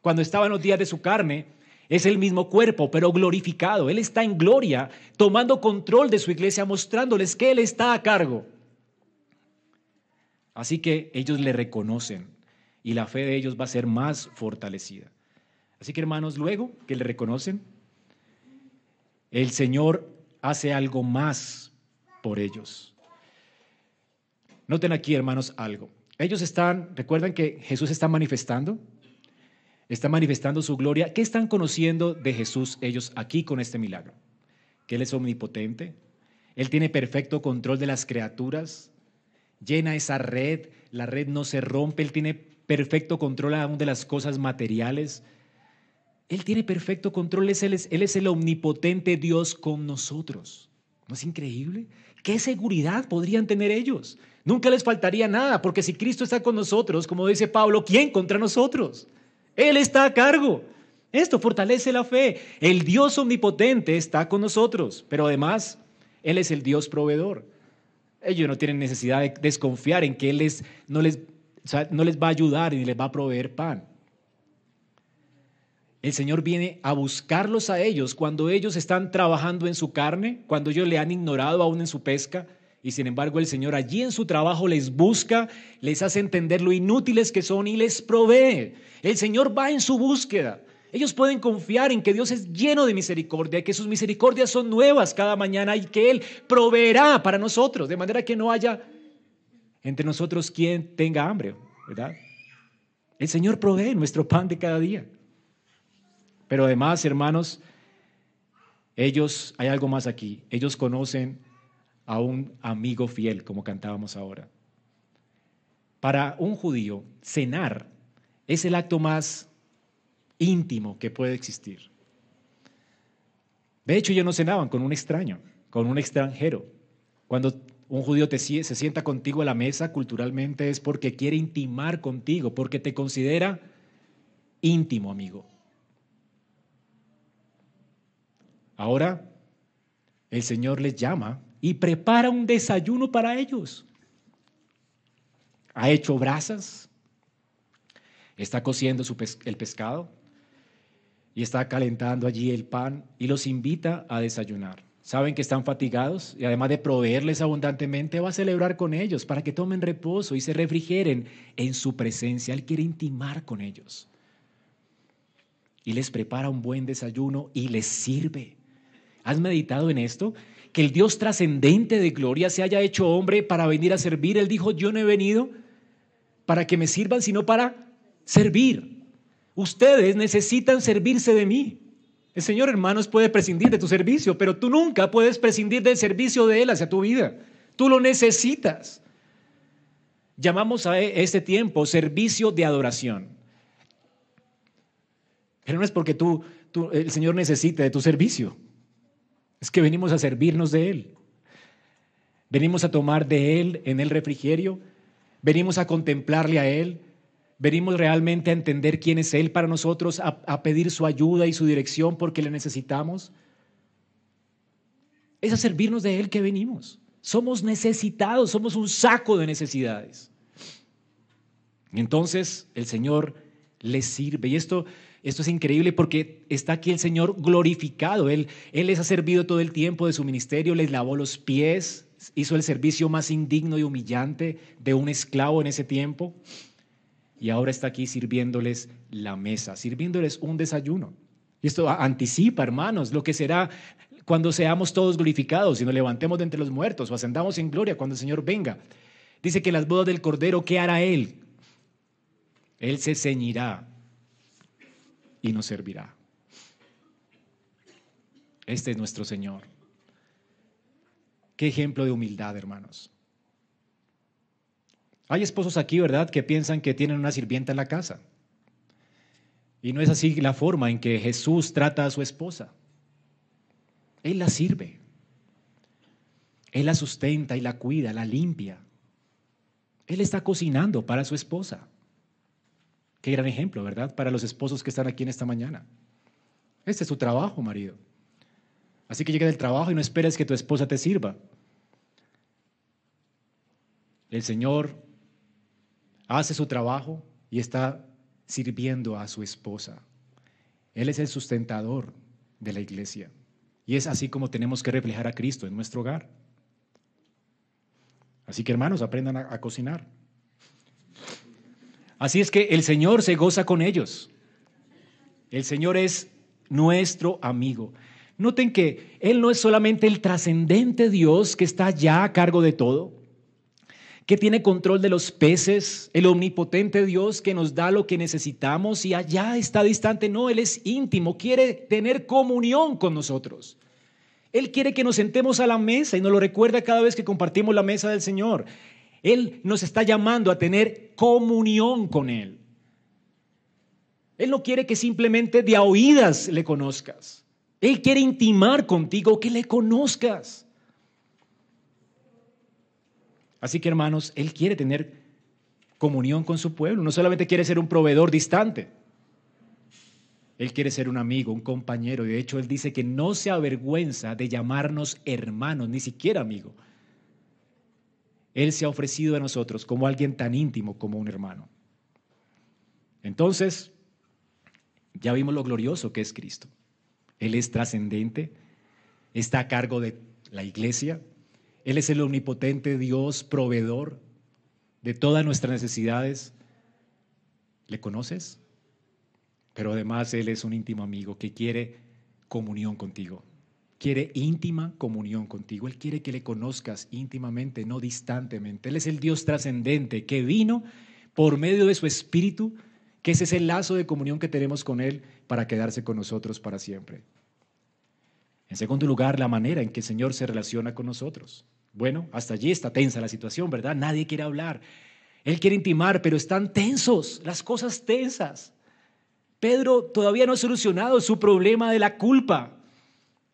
cuando estaba en los días de su carne, es el mismo cuerpo, pero glorificado, Él está en gloria, tomando control de su iglesia, mostrándoles que Él está a cargo. Así que ellos le reconocen y la fe de ellos va a ser más fortalecida. Así que hermanos, luego que le reconocen, el Señor hace algo más por ellos. Noten aquí, hermanos, algo. Ellos están, recuerdan que Jesús está manifestando, está manifestando su gloria. ¿Qué están conociendo de Jesús ellos aquí con este milagro? Que Él es omnipotente, Él tiene perfecto control de las criaturas, llena esa red, la red no se rompe, Él tiene perfecto control aún de las cosas materiales. Él tiene perfecto control, él es, él es el omnipotente Dios con nosotros. ¿No es increíble? ¿Qué seguridad podrían tener ellos? Nunca les faltaría nada, porque si Cristo está con nosotros, como dice Pablo, ¿quién contra nosotros? Él está a cargo. Esto fortalece la fe. El Dios omnipotente está con nosotros, pero además, Él es el Dios proveedor. Ellos no tienen necesidad de desconfiar en que Él les, no, les, no les va a ayudar ni les va a proveer pan. El Señor viene a buscarlos a ellos cuando ellos están trabajando en su carne, cuando ellos le han ignorado aún en su pesca. Y sin embargo el Señor allí en su trabajo les busca, les hace entender lo inútiles que son y les provee. El Señor va en su búsqueda. Ellos pueden confiar en que Dios es lleno de misericordia, que sus misericordias son nuevas cada mañana y que Él proveerá para nosotros, de manera que no haya entre nosotros quien tenga hambre, ¿verdad? El Señor provee nuestro pan de cada día. Pero además, hermanos, ellos, hay algo más aquí, ellos conocen a un amigo fiel, como cantábamos ahora. Para un judío, cenar es el acto más íntimo que puede existir. De hecho, ellos no cenaban con un extraño, con un extranjero. Cuando un judío te, se sienta contigo a la mesa culturalmente es porque quiere intimar contigo, porque te considera íntimo amigo. Ahora el Señor les llama y prepara un desayuno para ellos. Ha hecho brasas, está cociendo el pescado y está calentando allí el pan y los invita a desayunar. Saben que están fatigados y además de proveerles abundantemente va a celebrar con ellos para que tomen reposo y se refrigeren en su presencia. Él quiere intimar con ellos. Y les prepara un buen desayuno y les sirve. ¿Has meditado en esto? Que el Dios trascendente de gloria se haya hecho hombre para venir a servir. Él dijo, yo no he venido para que me sirvan, sino para servir. Ustedes necesitan servirse de mí. El Señor, hermanos, puede prescindir de tu servicio, pero tú nunca puedes prescindir del servicio de Él hacia tu vida. Tú lo necesitas. Llamamos a este tiempo servicio de adoración. Pero no es porque tú, el Señor necesite de tu servicio. Es que venimos a servirnos de Él. Venimos a tomar de Él en el refrigerio. Venimos a contemplarle a Él. Venimos realmente a entender quién es Él para nosotros, a, pedir su ayuda y su dirección porque le necesitamos. Es a servirnos de Él que venimos. Somos necesitados, somos un saco de necesidades. Y entonces el Señor les sirve. Y esto esto es increíble porque está aquí el Señor glorificado. Él, él les ha servido todo el tiempo de su ministerio, les lavó los pies, hizo el servicio más indigno y humillante de un esclavo en ese tiempo. Y ahora está aquí sirviéndoles la mesa, sirviéndoles un desayuno. Y esto anticipa, hermanos, lo que será cuando seamos todos glorificados y nos levantemos de entre los muertos o ascendamos en gloria cuando el Señor venga. Dice que las bodas del Cordero, ¿qué hará Él? Él se ceñirá y nos servirá. Este es nuestro Señor. Qué ejemplo de humildad, hermanos. Hay esposos aquí, ¿verdad?, que piensan que tienen una sirvienta en la casa. Y no es así la forma en que Jesús trata a su esposa. Él la sirve. Él la sustenta y la cuida, la limpia. Él está cocinando para su esposa. Qué gran ejemplo, ¿verdad? Para los esposos que están aquí en esta mañana. Este es tu trabajo, marido. Así que llega del trabajo y no esperes que tu esposa te sirva. El Señor hace su trabajo y está sirviendo a su esposa. Él es el sustentador de la iglesia. Y es así como tenemos que reflejar a Cristo en nuestro hogar. Así que hermanos, aprendan a, cocinar. Así es que el Señor se goza con ellos. El Señor es nuestro amigo. Noten que Él no es solamente el trascendente Dios que está ya a cargo de todo, que tiene control de los peces, el omnipotente Dios que nos da lo que necesitamos y allá está distante. No, Él es íntimo, quiere tener comunión con nosotros. Él quiere que nos sentemos a la mesa y nos lo recuerda cada vez que compartimos la mesa del Señor. Él nos está llamando a tener comunión con Él. Él no quiere que simplemente de a oídas le conozcas. Él quiere intimar contigo, que le conozcas. Así que hermanos, Él quiere tener comunión con su pueblo. No solamente quiere ser un proveedor distante. Él quiere ser un amigo, un compañero. De hecho, Él dice que no se avergüenza de llamarnos hermanos, ni siquiera amigo. Él se ha ofrecido a nosotros como alguien tan íntimo como un hermano. Entonces, ya vimos lo glorioso que es Cristo. Él es trascendente, está a cargo de la iglesia, Él es el omnipotente Dios, proveedor de todas nuestras necesidades. ¿Le conoces? pero además Él es un íntimo amigo que quiere comunión contigo. Quiere íntima comunión contigo. Él quiere que le conozcas íntimamente, no distantemente. Él es el Dios trascendente que vino por medio de su Espíritu, que ese es el lazo de comunión que tenemos con Él para quedarse con nosotros para siempre. En segundo lugar, la manera en que el Señor se relaciona con nosotros. Bueno, hasta allí está tensa la situación, ¿verdad? Nadie quiere hablar. Él quiere intimar, pero están tensos, las cosas tensas. Pedro todavía no ha solucionado su problema de la culpa.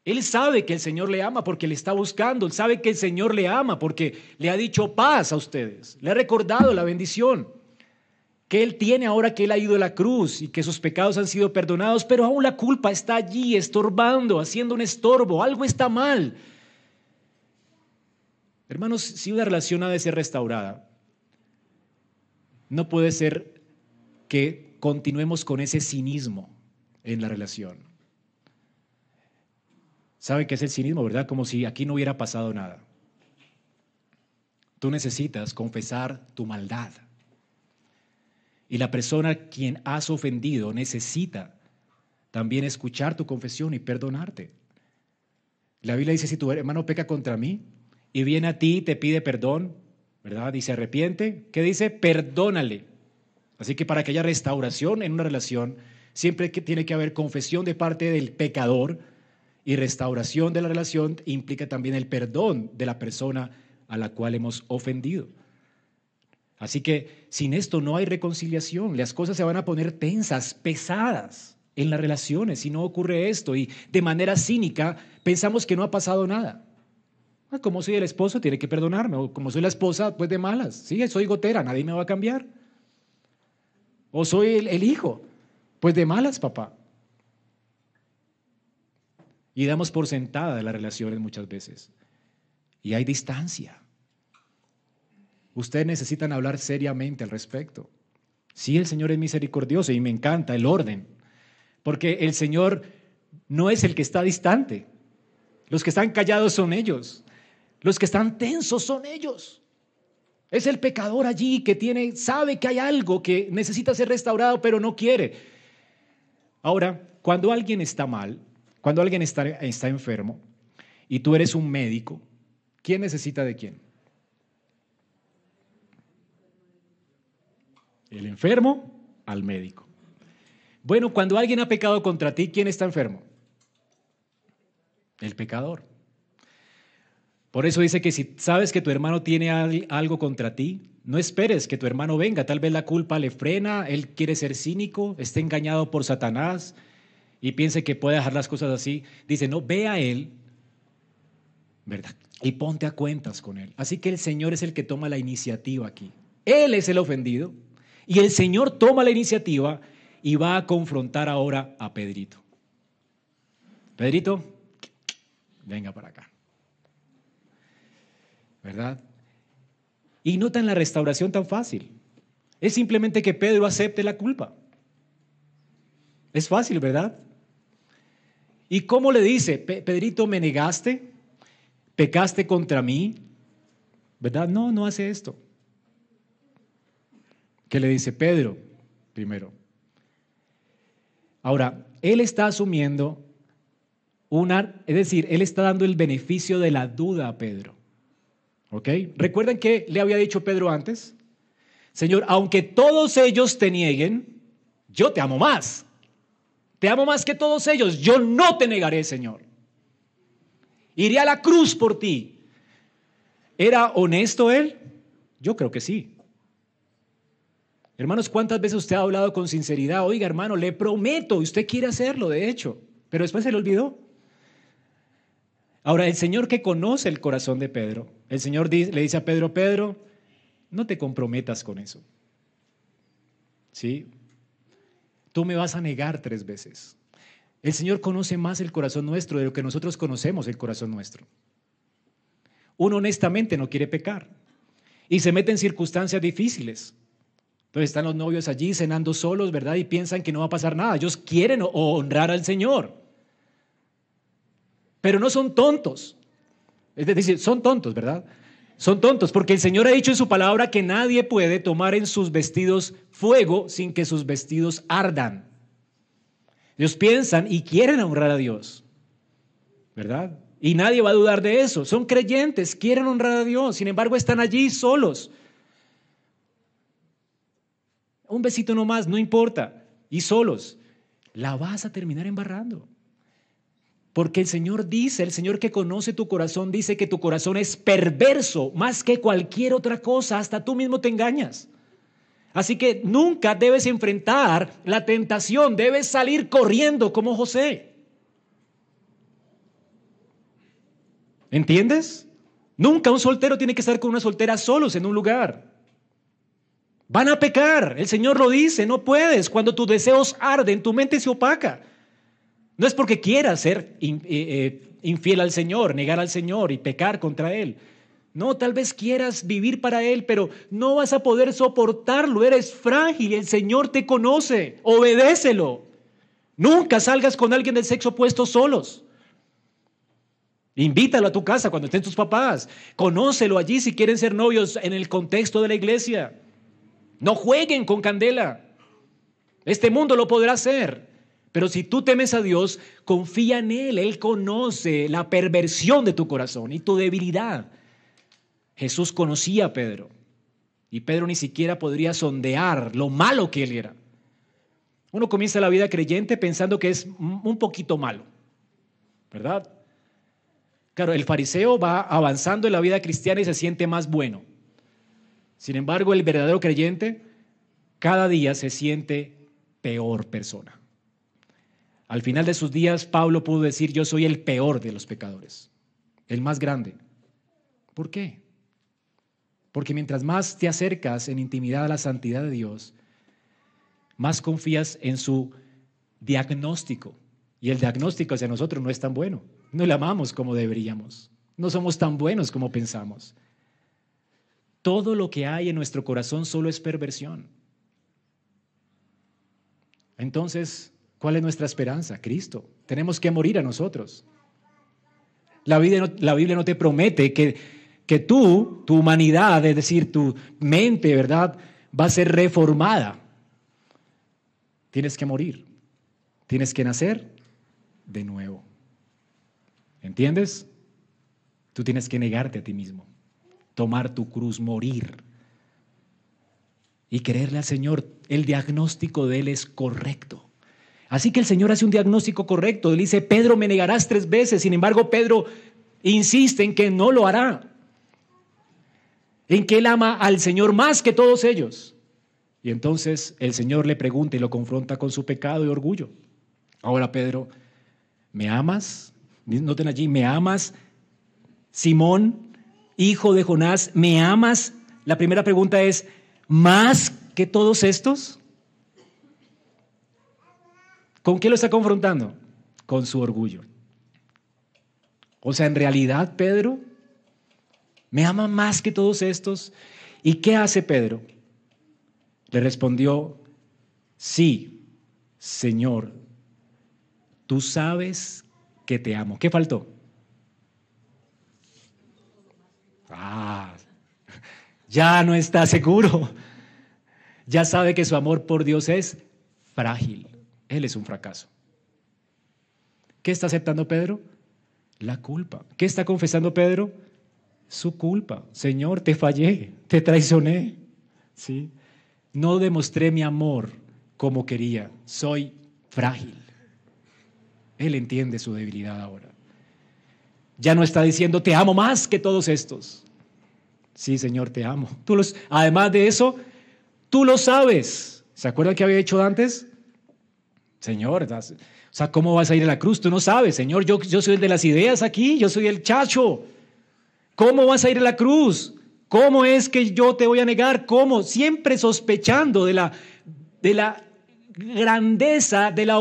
Él sabe que el Señor le ama porque le está buscando. Él sabe que el Señor le ama porque le ha dicho paz a ustedes. Le ha recordado la bendición que Él tiene ahora que Él ha ido a la cruz y que sus pecados han sido perdonados, pero aún la culpa está allí estorbando, haciendo un estorbo. Algo está mal. Hermanos, si una relación ha de ser restaurada, no puede ser que continuemos con ese cinismo en la relación. ¿Sabe qué es el cinismo, verdad? Como si aquí no hubiera pasado nada. Tú necesitas confesar tu maldad. Y la persona a quien has ofendido necesita también escuchar tu confesión y perdonarte. La Biblia dice, si tu hermano peca contra mí y viene a ti y te pide perdón, ¿verdad? Y se arrepiente, ¿qué dice? Perdónale. Así que para que haya restauración en una relación, siempre tiene que haber confesión de parte del pecador y restauración de la relación implica también el perdón de la persona a la cual hemos ofendido. Así que sin esto no hay reconciliación, las cosas se van a poner tensas, pesadas en las relaciones si no ocurre esto y de manera cínica pensamos que no ha pasado nada. Ah, como soy el esposo, tiene que perdonarme, o como soy la esposa, pues de malas. Sí, soy gotera, nadie me va a cambiar. ¿O soy el, hijo? Pues de malas, papá. Y damos por sentada las relaciones muchas veces. Y hay distancia. Ustedes necesitan hablar seriamente al respecto. Sí, el Señor es misericordioso y me encanta el orden, porque el Señor no es el que está distante. Los que están callados son ellos. Los que están tensos son ellos. Es el pecador allí que tiene, sabe que hay algo que necesita ser restaurado, pero no quiere. Ahora, cuando alguien está mal, cuando alguien está, está enfermo y tú eres un médico, ¿quién necesita de quién? El enfermo al médico. Bueno, cuando alguien ha pecado contra ti, ¿quién está enfermo? El pecador. Por eso dice que si sabes que tu hermano tiene algo contra ti, no esperes que tu hermano venga. Tal vez la culpa le frena, él quiere ser cínico, esté engañado por Satanás y piense que puede dejar las cosas así. Dice, no, ve a él, ¿verdad? Y ponte a cuentas con él. Así que el Señor es el que toma la iniciativa aquí. Él es el ofendido. Y el Señor toma la iniciativa y va a confrontar ahora a Pedrito. Pedrito, venga para acá. ¿Verdad? Y notan la restauración tan fácil. Es simplemente que Pedro acepte la culpa. Es fácil, ¿verdad? ¿Y cómo le dice? Pedrito, me negaste, pecaste contra mí, ¿verdad? No, no hace esto. ¿Qué le dice Pedro primero? Ahora, él está asumiendo una, es decir, él está dando el beneficio de la duda a Pedro. ¿Ok? ¿Recuerdan que le había dicho Pedro antes? Señor, aunque todos ellos te nieguen, yo te amo más. Te amo más que todos ellos. Yo no te negaré, Señor. Iré a la cruz por ti. ¿Era honesto él? Yo creo que sí. Hermanos, ¿cuántas veces usted ha hablado con sinceridad? Oiga, hermano, le prometo, usted quiere hacerlo, de hecho, pero después se le olvidó. Ahora, el Señor que conoce el corazón de Pedro, el Señor le dice a Pedro, Pedro, no te comprometas con eso. ¿Sí? Tú me vas a negar tres veces. El Señor conoce más el corazón nuestro de lo que nosotros conocemos el corazón nuestro. Uno honestamente no quiere pecar y se mete en circunstancias difíciles. Entonces están los novios allí cenando solos, ¿verdad? Y piensan que no va a pasar nada. Ellos quieren honrar al Señor. Pero no son tontos. Es decir, son tontos, ¿verdad? Son tontos porque el Señor ha dicho en su palabra que nadie puede tomar en sus vestidos fuego sin que sus vestidos ardan. Ellos piensan y quieren honrar a Dios, ¿verdad? Y nadie va a dudar de eso. Son creyentes, quieren honrar a Dios, sin embargo están allí solos. Un besito nomás, no importa, y solos. La vas a terminar embarrando. Porque el Señor dice, el Señor que conoce tu corazón, dice que tu corazón es perverso más que cualquier otra cosa, hasta tú mismo te engañas. Así que nunca debes enfrentar la tentación, debes salir corriendo como José. ¿Entiendes? Nunca un soltero tiene que estar con una soltera solos en un lugar. Van a pecar, el Señor lo dice, no puedes. Cuando tus deseos arden, tu mente se opaca. No es porque quieras ser eh, eh, infiel al Señor, negar al Señor y pecar contra Él. No, tal vez quieras vivir para Él, pero no vas a poder soportarlo. Eres frágil, el Señor te conoce. Obedécelo. Nunca salgas con alguien del sexo opuesto solos. Invítalo a tu casa cuando estén tus papás. Conócelo allí si quieren ser novios en el contexto de la iglesia. No jueguen con candela. Este mundo lo podrá hacer. Pero si tú temes a Dios, confía en Él. Él conoce la perversión de tu corazón y tu debilidad. Jesús conocía a Pedro y Pedro ni siquiera podría sondear lo malo que él era. Uno comienza la vida creyente pensando que es un poquito malo, ¿verdad? Claro, el fariseo va avanzando en la vida cristiana y se siente más bueno. Sin embargo, el verdadero creyente cada día se siente peor persona. Al final de sus días, Pablo pudo decir, yo soy el peor de los pecadores, el más grande. ¿Por qué? Porque mientras más te acercas en intimidad a la santidad de Dios, más confías en su diagnóstico. Y el diagnóstico hacia nosotros no es tan bueno. No le amamos como deberíamos. No somos tan buenos como pensamos. Todo lo que hay en nuestro corazón solo es perversión. Entonces, ¿Cuál es nuestra esperanza? Cristo. Tenemos que morir a nosotros. La Biblia no, la Biblia no te promete que, que tú, tu humanidad, es decir, tu mente, ¿verdad?, va a ser reformada. Tienes que morir. Tienes que nacer de nuevo. ¿Entiendes? Tú tienes que negarte a ti mismo, tomar tu cruz, morir y creerle al Señor. El diagnóstico de Él es correcto. Así que el Señor hace un diagnóstico correcto. Él dice, Pedro, me negarás tres veces. Sin embargo, Pedro insiste en que no lo hará. En que él ama al Señor más que todos ellos. Y entonces el Señor le pregunta y lo confronta con su pecado y orgullo. Ahora, Pedro, ¿me amas? Noten allí, ¿me amas? Simón, hijo de Jonás, ¿me amas? La primera pregunta es, ¿más que todos estos? ¿Con qué lo está confrontando? Con su orgullo. O sea, en realidad, Pedro, ¿me ama más que todos estos? ¿Y qué hace Pedro? Le respondió, sí, Señor, tú sabes que te amo. ¿Qué faltó? Ah, ya no está seguro. Ya sabe que su amor por Dios es frágil. Él es un fracaso. ¿Qué está aceptando Pedro? La culpa. ¿Qué está confesando Pedro? Su culpa. Señor, te fallé, te traicioné. ¿Sí? No demostré mi amor como quería. Soy frágil. Él entiende su debilidad ahora. Ya no está diciendo, te amo más que todos estos. Sí, Señor, te amo. Tú además de eso, tú lo sabes. ¿Se acuerda que había hecho antes? Señor, o sea, ¿cómo vas a ir a la cruz? Tú no sabes, Señor, yo, yo soy el de las ideas aquí, yo soy el chacho. ¿Cómo vas a ir a la cruz? ¿Cómo es que yo te voy a negar? ¿Cómo? Siempre sospechando de la, de la grandeza, de la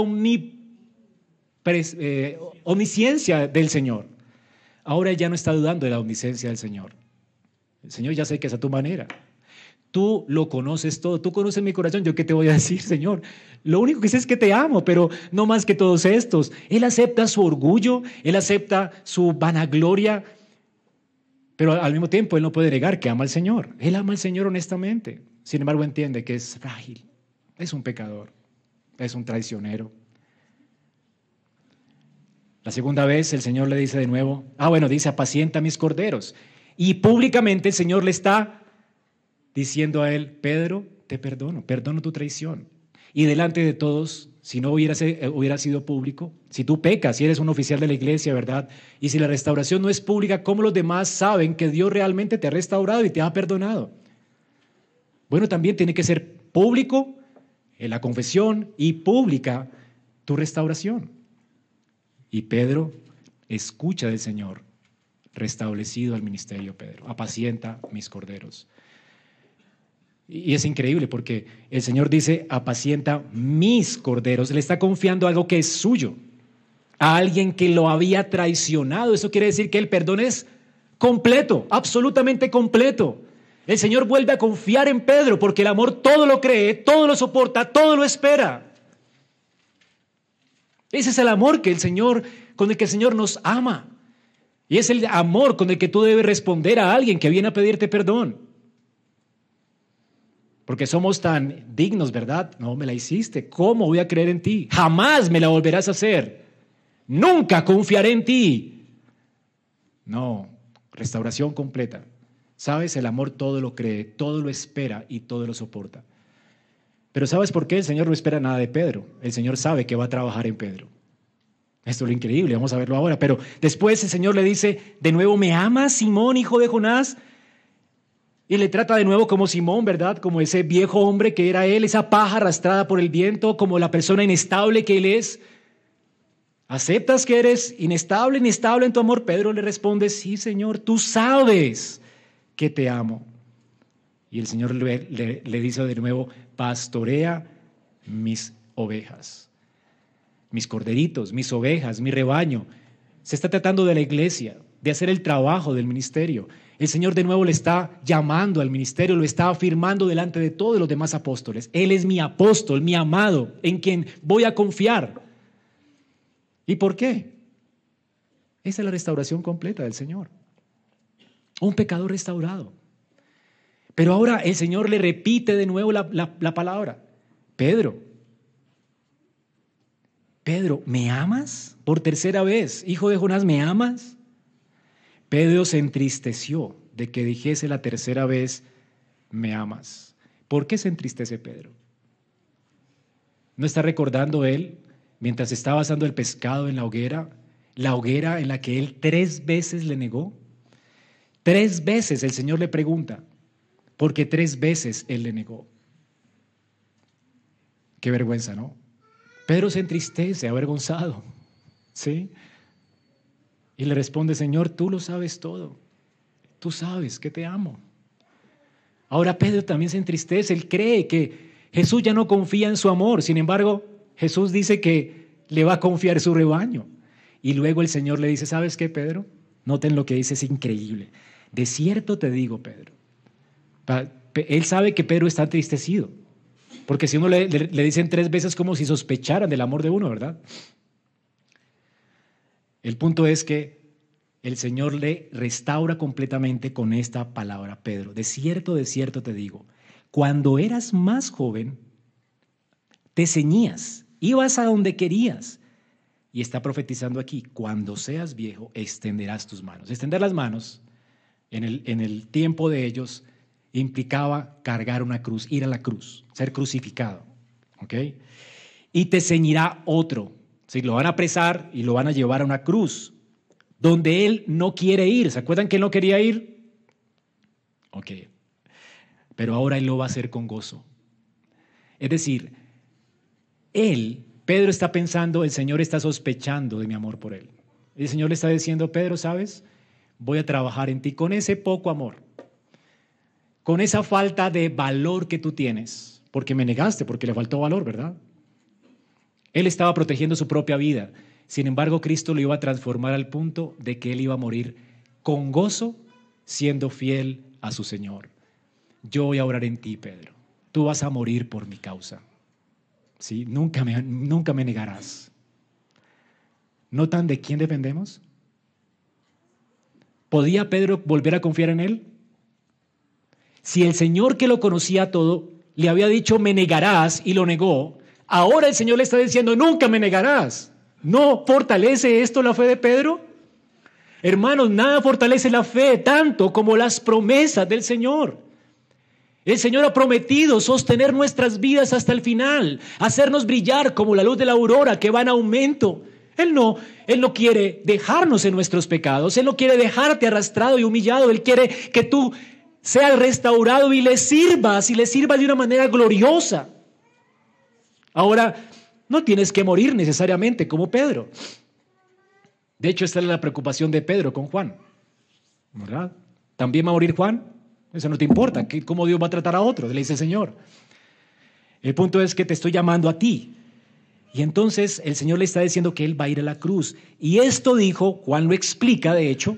eh, omnisciencia del Señor. Ahora ya no está dudando de la omnisciencia del Señor. El Señor ya sé que es a tu manera. Tú lo conoces todo, tú conoces mi corazón. ¿Yo qué te voy a decir, Señor? Lo único que sé es que te amo, pero no más que todos estos. Él acepta su orgullo, él acepta su vanagloria, pero al mismo tiempo él no puede negar que ama al Señor. Él ama al Señor honestamente. Sin embargo, entiende que es frágil, es un pecador, es un traicionero. La segunda vez el Señor le dice de nuevo, ah bueno, dice, apacienta mis corderos. Y públicamente el Señor le está diciendo a él, Pedro, te perdono, perdono tu traición. Y delante de todos, si no hubiera, eh, hubiera sido público, si tú pecas, si eres un oficial de la iglesia, ¿verdad? Y si la restauración no es pública, ¿cómo los demás saben que Dios realmente te ha restaurado y te ha perdonado? Bueno, también tiene que ser público en la confesión y pública tu restauración. Y Pedro escucha del Señor, restablecido al ministerio Pedro, apacienta mis corderos. Y es increíble porque el Señor dice, apacienta mis corderos. Le está confiando algo que es suyo, a alguien que lo había traicionado. Eso quiere decir que el perdón es completo, absolutamente completo. El Señor vuelve a confiar en Pedro porque el amor todo lo cree, todo lo soporta, todo lo espera. Ese es el amor que el Señor, con el que el Señor nos ama. Y es el amor con el que tú debes responder a alguien que viene a pedirte perdón. Porque somos tan dignos, ¿verdad? No, me la hiciste. ¿Cómo voy a creer en ti? Jamás me la volverás a hacer. Nunca confiaré en ti. No, restauración completa. ¿Sabes? El amor todo lo cree, todo lo espera y todo lo soporta. Pero ¿sabes por qué el Señor no espera nada de Pedro? El Señor sabe que va a trabajar en Pedro. Esto es lo increíble, vamos a verlo ahora. Pero después el Señor le dice, de nuevo, ¿me amas, Simón, hijo de Jonás? Y le trata de nuevo como Simón, ¿verdad? Como ese viejo hombre que era él, esa paja arrastrada por el viento, como la persona inestable que él es. ¿Aceptas que eres inestable, inestable en tu amor? Pedro le responde, sí, Señor, tú sabes que te amo. Y el Señor le, le dice de nuevo, pastorea mis ovejas, mis corderitos, mis ovejas, mi rebaño. Se está tratando de la iglesia, de hacer el trabajo del ministerio. El Señor de nuevo le está llamando al ministerio, lo está afirmando delante de todos los demás apóstoles. Él es mi apóstol, mi amado, en quien voy a confiar. ¿Y por qué? Esa es la restauración completa del Señor. Un pecador restaurado. Pero ahora el Señor le repite de nuevo la, la palabra. Pedro, Pedro, ¿me amas? Por tercera vez, hijo de Jonás, ¿me amas? Pedro se entristeció de que dijese la tercera vez, me amas. ¿Por qué se entristece Pedro? ¿No está recordando él, mientras estaba asando el pescado en la hoguera, la hoguera en la que él tres veces le negó? Tres veces el Señor le pregunta, porque tres veces él le negó. Qué vergüenza, ¿no? Pedro se entristece, avergonzado. ¿Sí? Y le responde, Señor, tú lo sabes todo. Tú sabes que te amo. Ahora Pedro también se entristece, él cree que Jesús ya no confía en su amor, sin embargo Jesús dice que le va a confiar su rebaño. Y luego el Señor le dice, ¿sabes qué, Pedro? Noten lo que dice, es increíble. De cierto te digo, Pedro. Él sabe que Pedro está entristecido, porque si uno le, le dicen tres veces como si sospecharan del amor de uno, ¿verdad? El punto es que el Señor le restaura completamente con esta palabra, Pedro. De cierto, de cierto te digo, cuando eras más joven, te ceñías, ibas a donde querías. Y está profetizando aquí, cuando seas viejo, extenderás tus manos. Extender las manos en el, en el tiempo de ellos implicaba cargar una cruz, ir a la cruz, ser crucificado. ¿Ok? Y te ceñirá otro. Lo van a apresar y lo van a llevar a una cruz, donde él no quiere ir. ¿Se acuerdan que él no quería ir? Ok. Pero ahora él lo va a hacer con gozo. Es decir, él, Pedro está pensando, el Señor está sospechando de mi amor por él. El Señor le está diciendo, Pedro, ¿sabes? Voy a trabajar en ti con ese poco amor, con esa falta de valor que tú tienes, porque me negaste, porque le faltó valor, ¿verdad? Él estaba protegiendo su propia vida. Sin embargo, Cristo lo iba a transformar al punto de que él iba a morir con gozo, siendo fiel a su Señor. Yo voy a orar en ti, Pedro. Tú vas a morir por mi causa. ¿Sí? Nunca, me, nunca me negarás. ¿Notan de quién dependemos? ¿Podía Pedro volver a confiar en él? Si el Señor que lo conocía todo le había dicho, me negarás, y lo negó, ahora el Señor le está diciendo, nunca me negarás. ¿No fortalece esto la fe de Pedro? Hermanos, nada fortalece la fe tanto como las promesas del Señor. El Señor ha prometido sostener nuestras vidas hasta el final, hacernos brillar como la luz de la aurora que va en aumento. Él no, Él no quiere dejarnos en nuestros pecados, Él no quiere dejarte arrastrado y humillado, Él quiere que tú seas restaurado y le sirvas y le sirvas de una manera gloriosa. Ahora, no tienes que morir necesariamente como Pedro. De hecho, esta es la preocupación de Pedro con Juan. ¿Verdad? ¿También va a morir Juan? Eso no te importa. ¿Cómo Dios va a tratar a otro? Le dice el Señor. El punto es que te estoy llamando a ti. Y entonces el Señor le está diciendo que Él va a ir a la cruz. Y esto dijo, Juan lo explica de hecho,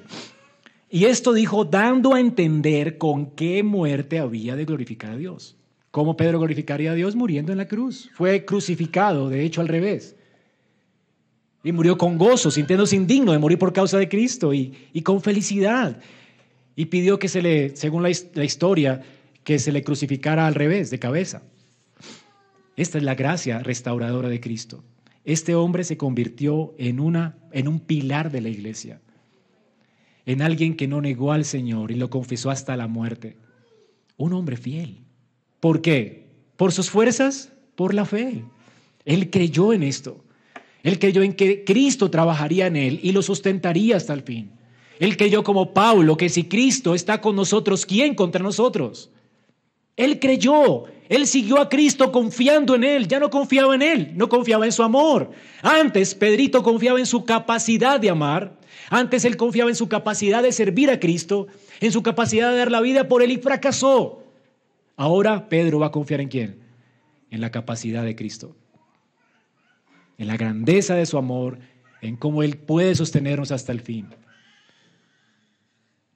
y esto dijo dando a entender con qué muerte había de glorificar a Dios. ¿Cómo Pedro glorificaría a Dios muriendo en la cruz? Fue crucificado, de hecho al revés. Y murió con gozo, sintiéndose indigno de morir por causa de Cristo y, con felicidad. Y pidió que se le, según la, la historia, que se le crucificara al revés, de cabeza. Esta es la gracia restauradora de Cristo. Este hombre se convirtió en, una, en un pilar de la iglesia, en alguien que no negó al Señor y lo confesó hasta la muerte. Un hombre fiel. ¿Por qué? ¿Por sus fuerzas? Por la fe. Él creyó en esto. Él creyó en que Cristo trabajaría en él y lo sustentaría hasta el fin. Él creyó como Pablo que si Cristo está con nosotros, ¿quién contra nosotros? Él creyó, él siguió a Cristo confiando en él, ya no confiaba en él, no confiaba en su amor. Antes Pedrito confiaba en su capacidad de amar, antes él confiaba en su capacidad de servir a Cristo, en su capacidad de dar la vida por él y fracasó. Ahora Pedro va a confiar en quién? En la capacidad de Cristo, en la grandeza de su amor, en cómo Él puede sostenernos hasta el fin.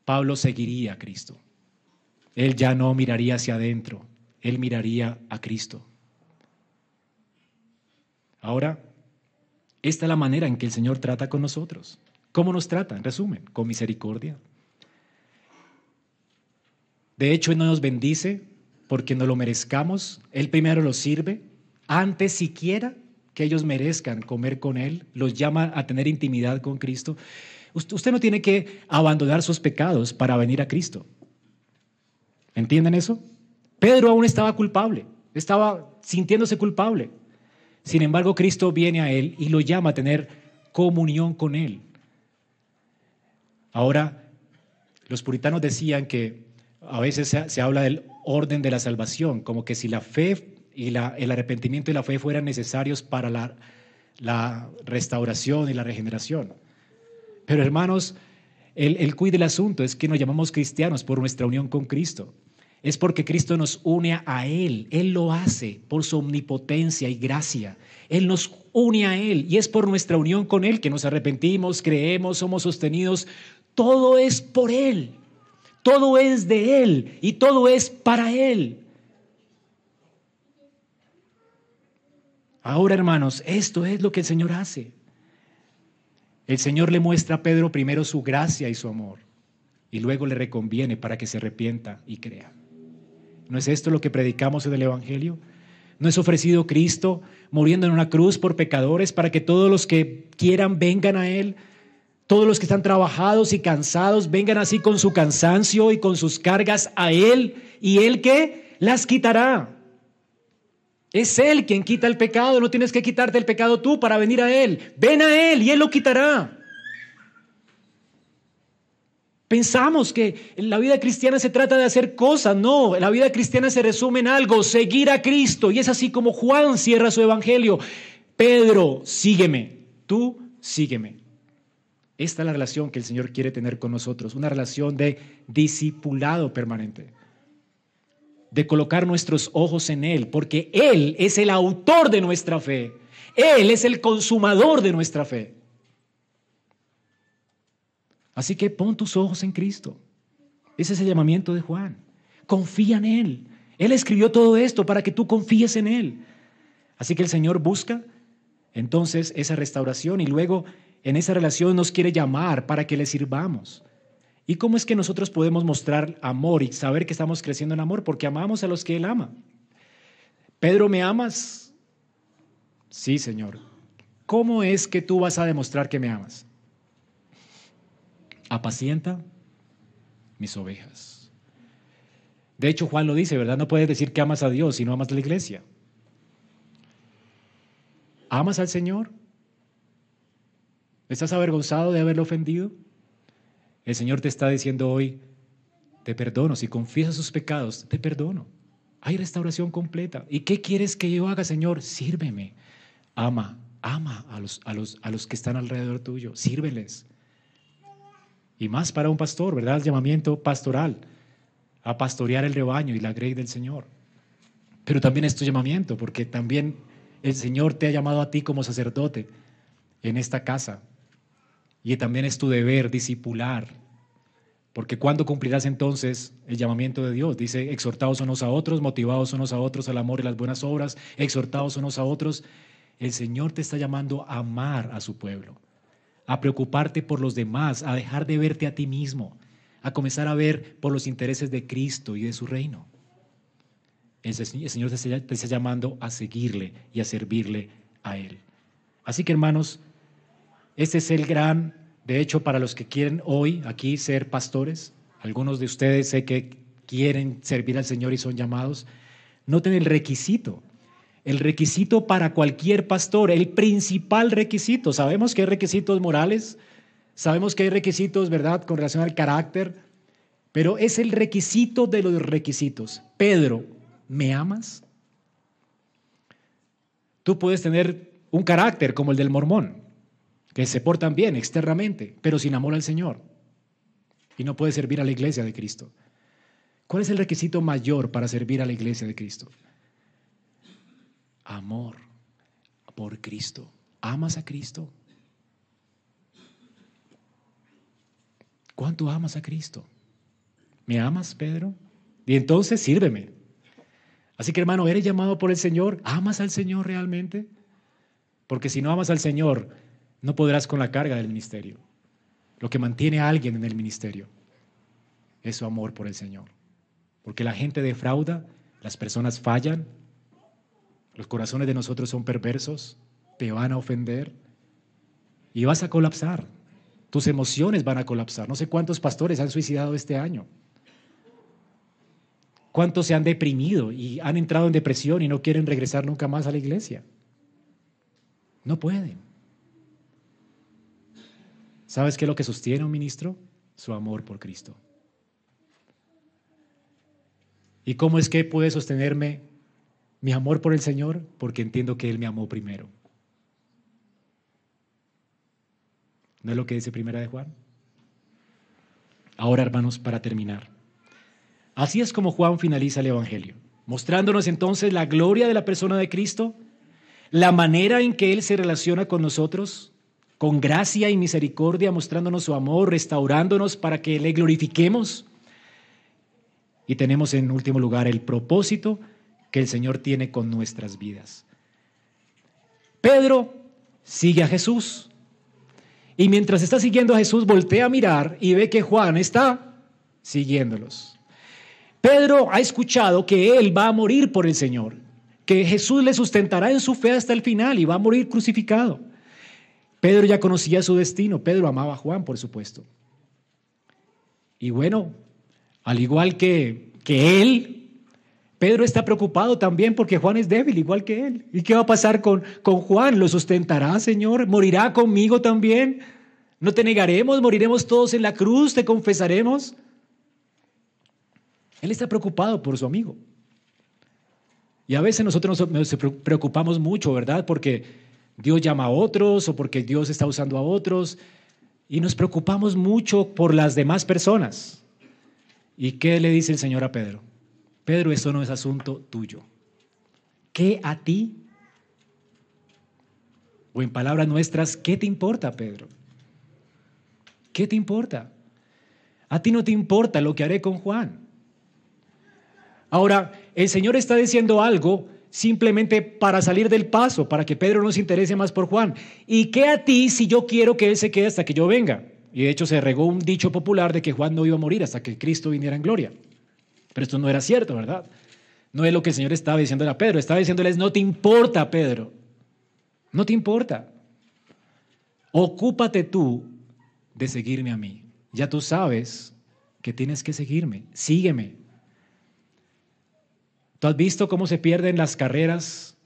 Pablo seguiría a Cristo. Él ya no miraría hacia adentro, él miraría a Cristo. Ahora, esta es la manera en que el Señor trata con nosotros. ¿Cómo nos trata? En resumen, con misericordia. De hecho, Él no nos bendice porque no lo merezcamos. Él primero los sirve, antes siquiera que ellos merezcan comer con Él, los llama a tener intimidad con Cristo. Usted no tiene que abandonar sus pecados para venir a Cristo. ¿Entienden eso? Pedro aún estaba culpable, estaba sintiéndose culpable. Sin embargo, Cristo viene a él y lo llama a tener comunión con él. Ahora, los puritanos decían que a veces se, habla del orden de la salvación, como que si la fe y el arrepentimiento y la fe fueran necesarios para la, restauración y la regeneración. Pero hermanos, el, el cuide del asunto es que nos llamamos cristianos por nuestra unión con Cristo. es porque Cristo nos une a Él. Él lo hace por su omnipotencia y gracia. Él nos une a Él y es por nuestra unión con Él que nos arrepentimos, creemos, somos sostenidos. Todo es por Él. Todo es de Él y todo es para Él. Ahora, hermanos, esto es lo que el Señor hace. El Señor le muestra a Pedro primero su gracia y su amor y luego le reconviene para que se arrepienta y crea. ¿No es esto lo que predicamos en el Evangelio? ¿No es ofrecido Cristo muriendo en una cruz por pecadores para que todos los que quieran vengan a Él? Todos los que están trabajados y cansados vengan así con su cansancio y con sus cargas a Él y Él que las quitará. Es Él quien quita el pecado, no tienes que quitarte el pecado tú para venir a Él. Ven a Él y Él lo quitará. Pensamos que la vida cristiana se trata de hacer cosas, no, la vida cristiana se resume en algo, seguir a Cristo. Y es así como Juan cierra su evangelio. Pedro, sígueme, tú sígueme. Esta es la relación que el Señor quiere tener con nosotros, una relación de discipulado permanente, de colocar nuestros ojos en Él, porque Él es el autor de nuestra fe, Él es el consumador de nuestra fe. Así que pon tus ojos en Cristo. Ese es el llamamiento de Juan. Confía en Él. Él escribió todo esto para que tú confíes en Él. Así que el Señor busca entonces esa restauración y luego en esa relación nos quiere llamar para que le sirvamos. ¿Y cómo es que nosotros podemos mostrar amor y saber que estamos creciendo en amor? Porque amamos a los que Él ama. Pedro, ¿me amas? Sí, Señor. ¿Cómo es que tú vas a demostrar que me amas? apacienta mis ovejas. De hecho, Juan lo dice, ¿verdad? No puedes decir que amas a Dios si no amas a la iglesia. ¿Amas al Señor? ¿Estás avergonzado de haberlo ofendido? El Señor te está diciendo hoy, te perdono, si confiesas sus pecados, te perdono. Hay restauración completa. ¿Y qué quieres que yo haga, Señor? Sírveme. Ama, ama a los, a los, a los que están alrededor tuyo. Sírveles. Y más para un pastor, ¿verdad? El llamamiento pastoral, a pastorear el rebaño y la grey del Señor. Pero también es tu llamamiento, porque también el Señor te ha llamado a ti como sacerdote en esta casa. Y también es tu deber discipular. Porque cuando cumplirás entonces el llamamiento de Dios? Dice, exhortados unos a otros, motivados unos a otros al amor y las buenas obras, exhortados unos a otros. El Señor te está llamando a amar a su pueblo a preocuparte por los demás, a dejar de verte a ti mismo, a comenzar a ver por los intereses de Cristo y de su reino. El Señor te está llamando a seguirle y a servirle a Él. Así que hermanos, este es el gran, de hecho, para los que quieren hoy aquí ser pastores, algunos de ustedes sé que quieren servir al Señor y son llamados, noten el requisito el requisito para cualquier pastor, el principal requisito. Sabemos que hay requisitos morales, sabemos que hay requisitos, ¿verdad?, con relación al carácter, pero es el requisito de los requisitos. Pedro, ¿me amas? Tú puedes tener un carácter como el del mormón, que se portan bien externamente, pero sin amor al Señor. Y no puedes servir a la iglesia de Cristo. ¿Cuál es el requisito mayor para servir a la iglesia de Cristo? amor por Cristo. ¿Amas a Cristo? ¿Cuánto amas a Cristo? ¿Me amas, Pedro? Y entonces sírveme. Así que hermano, ¿eres llamado por el Señor? ¿Amas al Señor realmente? Porque si no amas al Señor, no podrás con la carga del ministerio. Lo que mantiene a alguien en el ministerio es su amor por el Señor. Porque la gente defrauda, las personas fallan, los corazones de nosotros son perversos, te van a ofender y vas a colapsar. Tus emociones van a colapsar. No sé cuántos pastores han suicidado este año. ¿Cuántos se han deprimido y han entrado en depresión y no quieren regresar nunca más a la iglesia? No pueden. ¿Sabes qué es lo que sostiene un ministro? Su amor por Cristo. ¿Y cómo es que puede sostenerme mi amor por el Señor porque entiendo que Él me amó primero. ¿No es lo que dice Primera de Juan? Ahora, hermanos, para terminar, Así es como Juan finaliza el Evangelio, mostrándonos entonces la gloria de la persona de Cristo, la manera en que Él se relaciona con nosotros, con gracia y misericordia, mostrándonos su amor, restaurándonos para que le glorifiquemos. Y tenemos en último lugar el propósito que el Señor tiene con nuestras vidas. Pedro sigue a Jesús. Y mientras está siguiendo a Jesús, voltea a mirar y ve que Juan está siguiéndolos. Pedro ha escuchado que él va a morir por el Señor, que Jesús le sustentará en su fe hasta el final y va a morir crucificado. Pedro ya conocía su destino, Pedro amaba a Juan, por supuesto. Y bueno, al igual que, que él, Pedro está preocupado también porque Juan es débil, igual que él. ¿Y qué va a pasar con, con Juan? ¿Lo sustentará, Señor? ¿Morirá conmigo también? ¿No te negaremos? ¿Moriremos todos en la cruz? ¿Te confesaremos? Él está preocupado por su amigo. Y a veces nosotros nos preocupamos mucho, ¿verdad? Porque Dios llama a otros o porque Dios está usando a otros. Y nos preocupamos mucho por las demás personas. ¿Y qué le dice el Señor a Pedro? Pedro, eso no es asunto tuyo. ¿Qué a ti? O en palabras nuestras, ¿qué te importa, Pedro? ¿Qué te importa? A ti no te importa lo que haré con Juan. Ahora, el Señor está diciendo algo simplemente para salir del paso, para que Pedro no se interese más por Juan. ¿Y qué a ti si yo quiero que Él se quede hasta que yo venga? Y de hecho se regó un dicho popular de que Juan no iba a morir hasta que Cristo viniera en gloria. Pero esto no era cierto, ¿verdad? No es lo que el Señor estaba diciendo a Pedro. Estaba diciéndoles, no te importa, Pedro. No te importa. Ocúpate tú de seguirme a mí. Ya tú sabes que tienes que seguirme. Sígueme. ¿Tú has visto cómo se pierden las carreras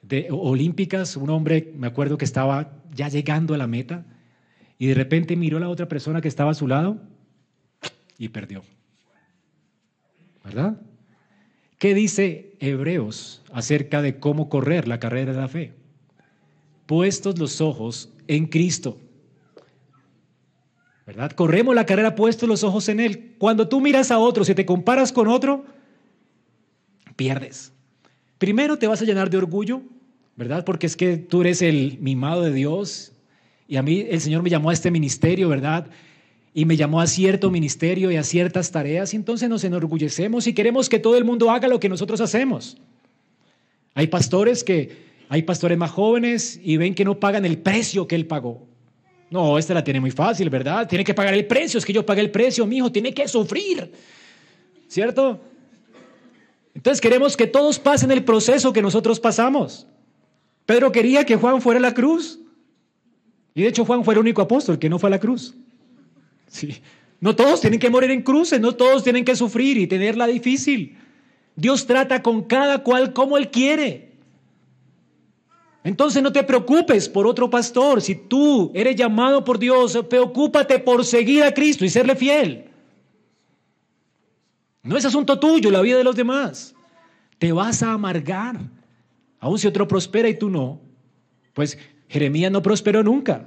de, olímpicas? Un hombre, me acuerdo que estaba ya llegando a la meta y de repente miró a la otra persona que estaba a su lado y perdió. ¿Verdad? ¿Qué dice Hebreos acerca de cómo correr la carrera de la fe? Puestos los ojos en Cristo. ¿Verdad? Corremos la carrera puestos los ojos en Él. Cuando tú miras a otro, si te comparas con otro, pierdes. Primero te vas a llenar de orgullo, ¿verdad? Porque es que tú eres el mimado de Dios y a mí el Señor me llamó a este ministerio, ¿verdad? Y me llamó a cierto ministerio y a ciertas tareas y entonces nos enorgullecemos y queremos que todo el mundo haga lo que nosotros hacemos. Hay pastores que, hay pastores más jóvenes y ven que no pagan el precio que él pagó. No, esta la tiene muy fácil, ¿verdad? Tiene que pagar el precio, es que yo pagué el precio, mi hijo, tiene que sufrir, ¿cierto? Entonces queremos que todos pasen el proceso que nosotros pasamos. Pedro quería que Juan fuera a la cruz. Y de hecho Juan fue el único apóstol que no fue a la cruz. Sí. No todos tienen que morir en cruces, no todos tienen que sufrir y tenerla difícil. Dios trata con cada cual como Él quiere. Entonces no te preocupes por otro pastor. Si tú eres llamado por Dios, preocúpate por seguir a Cristo y serle fiel. No es asunto tuyo la vida de los demás. Te vas a amargar. Aun si otro prospera y tú no. Pues Jeremías no prosperó nunca.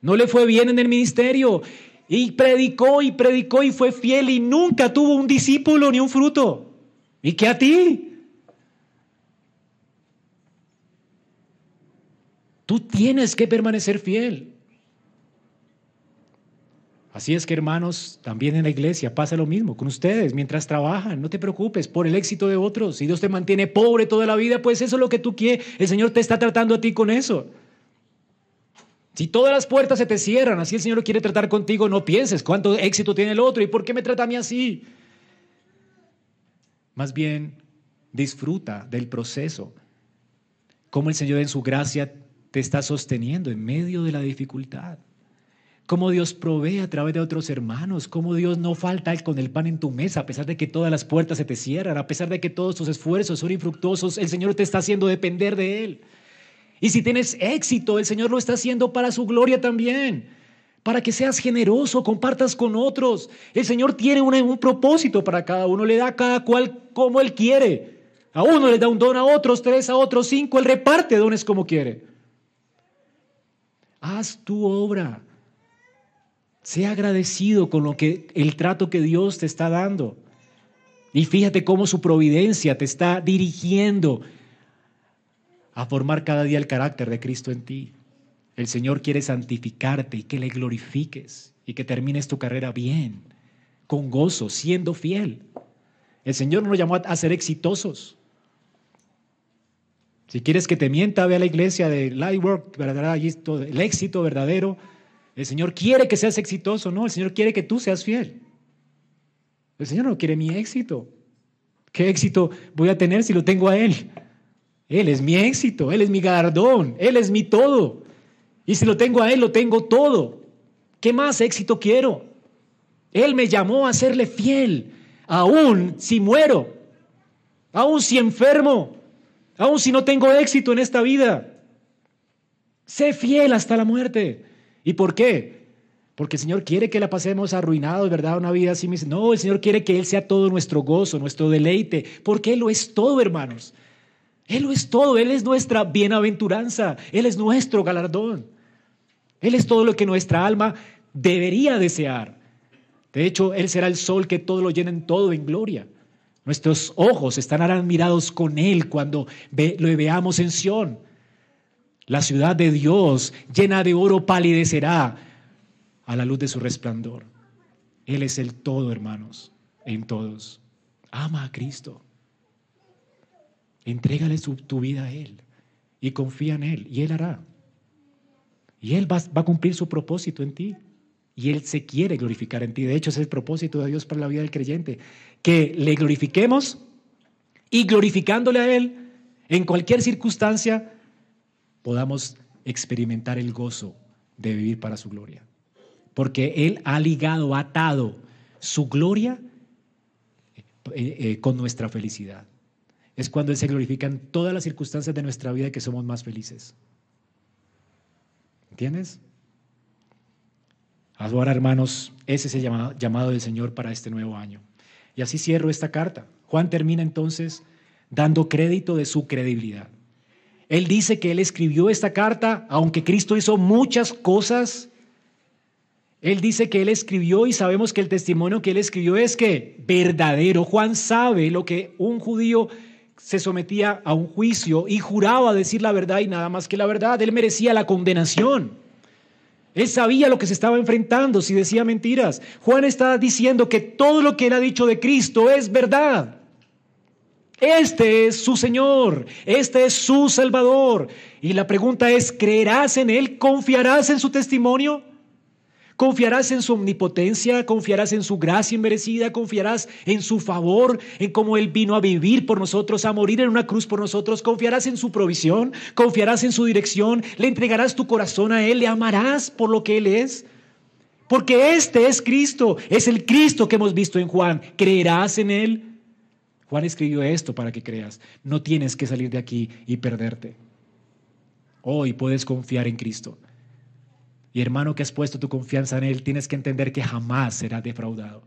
No le fue bien en el ministerio. Y predicó y predicó y fue fiel y nunca tuvo un discípulo ni un fruto. ¿Y qué a ti? Tú tienes que permanecer fiel. Así es que hermanos, también en la iglesia pasa lo mismo con ustedes mientras trabajan. No te preocupes por el éxito de otros. Si Dios te mantiene pobre toda la vida, pues eso es lo que tú quieres. El Señor te está tratando a ti con eso. Si todas las puertas se te cierran, así el Señor quiere tratar contigo, no pienses cuánto éxito tiene el otro y por qué me trata a mí así. Más bien, disfruta del proceso. Cómo el Señor en su gracia te está sosteniendo en medio de la dificultad cómo Dios provee a través de otros hermanos, cómo Dios no falta con el pan en tu mesa, a pesar de que todas las puertas se te cierran, a pesar de que todos tus esfuerzos son infructuosos, el Señor te está haciendo depender de Él. Y si tienes éxito, el Señor lo está haciendo para su gloria también, para que seas generoso, compartas con otros. El Señor tiene un propósito para cada uno, le da a cada cual como Él quiere. A uno le da un don, a otros tres, a otros cinco, Él reparte dones como quiere. Haz tu obra sea agradecido con lo que el trato que Dios te está dando. Y fíjate cómo su providencia te está dirigiendo a formar cada día el carácter de Cristo en ti. El Señor quiere santificarte y que le glorifiques y que termines tu carrera bien, con gozo, siendo fiel. El Señor nos llamó a ser exitosos. Si quieres que te mienta, ve a la iglesia de Lightwork, ¿verdad? el éxito verdadero. El Señor quiere que seas exitoso, ¿no? El Señor quiere que tú seas fiel. El Señor no quiere mi éxito. ¿Qué éxito voy a tener si lo tengo a Él? Él es mi éxito, Él es mi galardón, Él es mi todo. Y si lo tengo a Él, lo tengo todo. ¿Qué más éxito quiero? Él me llamó a serle fiel, aún si muero, aún si enfermo, aún si no tengo éxito en esta vida. Sé fiel hasta la muerte. ¿Y por qué? Porque el Señor quiere que la pasemos arruinados, ¿verdad? Una vida así. No, el Señor quiere que Él sea todo nuestro gozo, nuestro deleite, porque Él lo es todo, hermanos. Él lo es todo, Él es nuestra bienaventuranza, Él es nuestro galardón. Él es todo lo que nuestra alma debería desear. De hecho, Él será el sol que todo lo llena en todo en gloria. Nuestros ojos estarán mirados con Él cuando lo veamos en Sión. La ciudad de Dios, llena de oro, palidecerá a la luz de su resplandor. Él es el todo, hermanos, en todos. Ama a Cristo. Entrégale tu vida a Él y confía en Él y Él hará. Y Él va, va, a cumplir su propósito en ti. Y Él se quiere glorificar en ti. De hecho, es el propósito de Dios para la vida del creyente. Que le glorifiquemos y glorificándole a Él, en cualquier circunstancia, podamos experimentar el gozo de vivir para su gloria porque Él ha ligado, atado su gloria eh, eh, con nuestra felicidad. Es cuando Él se glorifica en todas las circunstancias de nuestra vida que somos más felices. ¿Entiendes? Ahora, hermanos, ese es el llamado del Señor para este nuevo año. Y así cierro esta carta. Juan termina entonces dando crédito de su credibilidad. Él dice que él escribió esta carta, aunque Cristo hizo muchas cosas él dice que él escribió y sabemos que el testimonio que él escribió es que verdadero. Juan sabe lo que un judío se sometía a un juicio y juraba decir la verdad y nada más que la verdad. Él merecía la condenación. Él sabía lo que se estaba enfrentando si decía mentiras. Juan está diciendo que todo lo que él ha dicho de Cristo es verdad. Este es su Señor, este es su Salvador. Y la pregunta es, ¿creerás en Él? ¿Confiarás en su testimonio? Confiarás en su omnipotencia, confiarás en su gracia inmerecida, confiarás en su favor, en cómo Él vino a vivir por nosotros, a morir en una cruz por nosotros, confiarás en su provisión, confiarás en su dirección, le entregarás tu corazón a Él, le amarás por lo que Él es. Porque este es Cristo, es el Cristo que hemos visto en Juan. ¿Creerás en Él? Juan escribió esto para que creas. No tienes que salir de aquí y perderte. Hoy puedes confiar en Cristo. Y hermano que has puesto tu confianza en Él, tienes que entender que jamás será defraudado.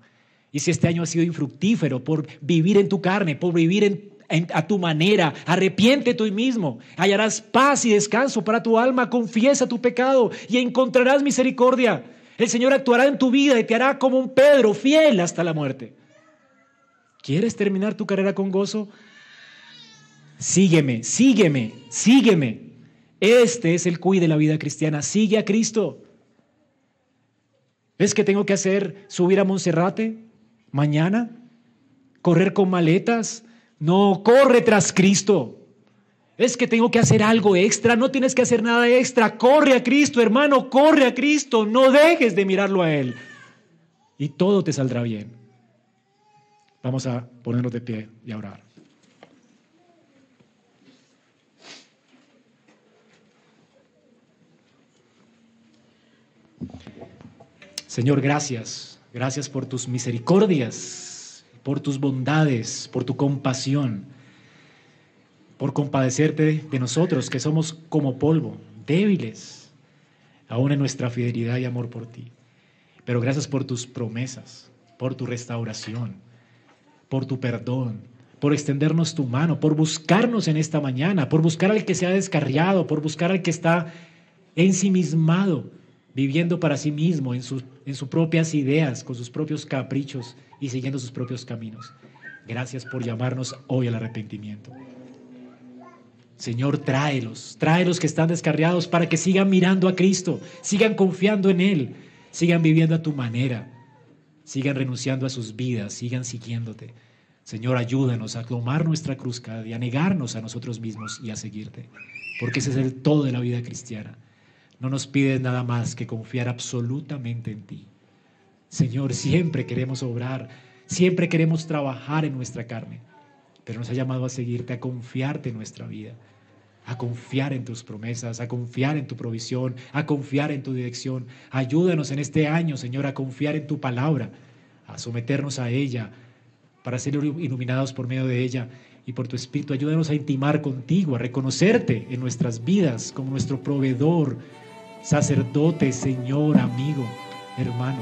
Y si este año ha sido infructífero por vivir en tu carne, por vivir a tu manera, arrepiente tú mismo, hallarás paz y descanso para tu alma, confiesa tu pecado y encontrarás misericordia. El Señor actuará en tu vida y te hará como un Pedro, fiel hasta la muerte. ¿Quieres terminar tu carrera con gozo? Sígueme, sígueme, sígueme. Este es el cuide de la vida cristiana. Sigue a Cristo. ¿Es que tengo que hacer subir a Monserrate mañana? ¿Correr con maletas? No, corre tras Cristo. Es que tengo que hacer algo extra. No tienes que hacer nada extra. Corre a Cristo, hermano. Corre a Cristo. No dejes de mirarlo a Él. Y todo te saldrá bien. Vamos a ponernos de pie y a orar. Señor, gracias. Gracias por tus misericordias, por tus bondades, por tu compasión, por compadecerte de nosotros que somos como polvo, débiles, aún en nuestra fidelidad y amor por ti. Pero gracias por tus promesas, por tu restauración, por tu perdón, por extendernos tu mano, por buscarnos en esta mañana, por buscar al que se ha descarriado, por buscar al que está ensimismado viviendo para sí mismo, en, sus, en sus propias ideas, con sus propios caprichos y siguiendo sus propios caminos. Gracias por llamarnos hoy al arrepentimiento. Señor, tráelos, tráelos que están descarriados para que sigan mirando a Cristo, sigan confiando en Él, sigan viviendo a tu manera, sigan renunciando a sus vidas, sigan siguiéndote. Señor, ayúdanos a tomar nuestra cruz cada día, a negarnos a nosotros mismos y a seguirte, porque ese es el todo de la vida cristiana. No nos pides nada más que confiar absolutamente en ti. Señor, siempre queremos obrar, siempre queremos trabajar en nuestra carne, pero nos ha llamado a seguirte, a confiarte en nuestra vida, a confiar en tus promesas, a confiar en tu provisión, a confiar en tu dirección. Ayúdanos en este año, Señor, a confiar en tu palabra, a someternos a ella, para ser iluminados por medio de ella y por tu Espíritu. Ayúdanos a intimar contigo, a reconocerte en nuestras vidas como nuestro proveedor, sacerdote, Señor, amigo, hermano.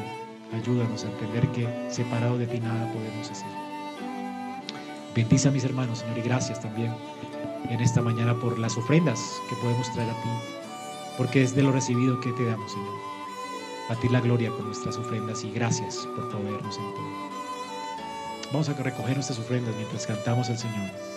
Ayúdanos a entender que separado de ti nada podemos hacer. Bendice a mis hermanos, Señor, y gracias también en esta mañana por las ofrendas que podemos traer a ti, porque es de lo recibido que te damos, Señor. A ti la gloria con nuestras ofrendas y gracias por proveernos en todo. Vamos a recoger nuestras ofrendas mientras cantamos al Señor.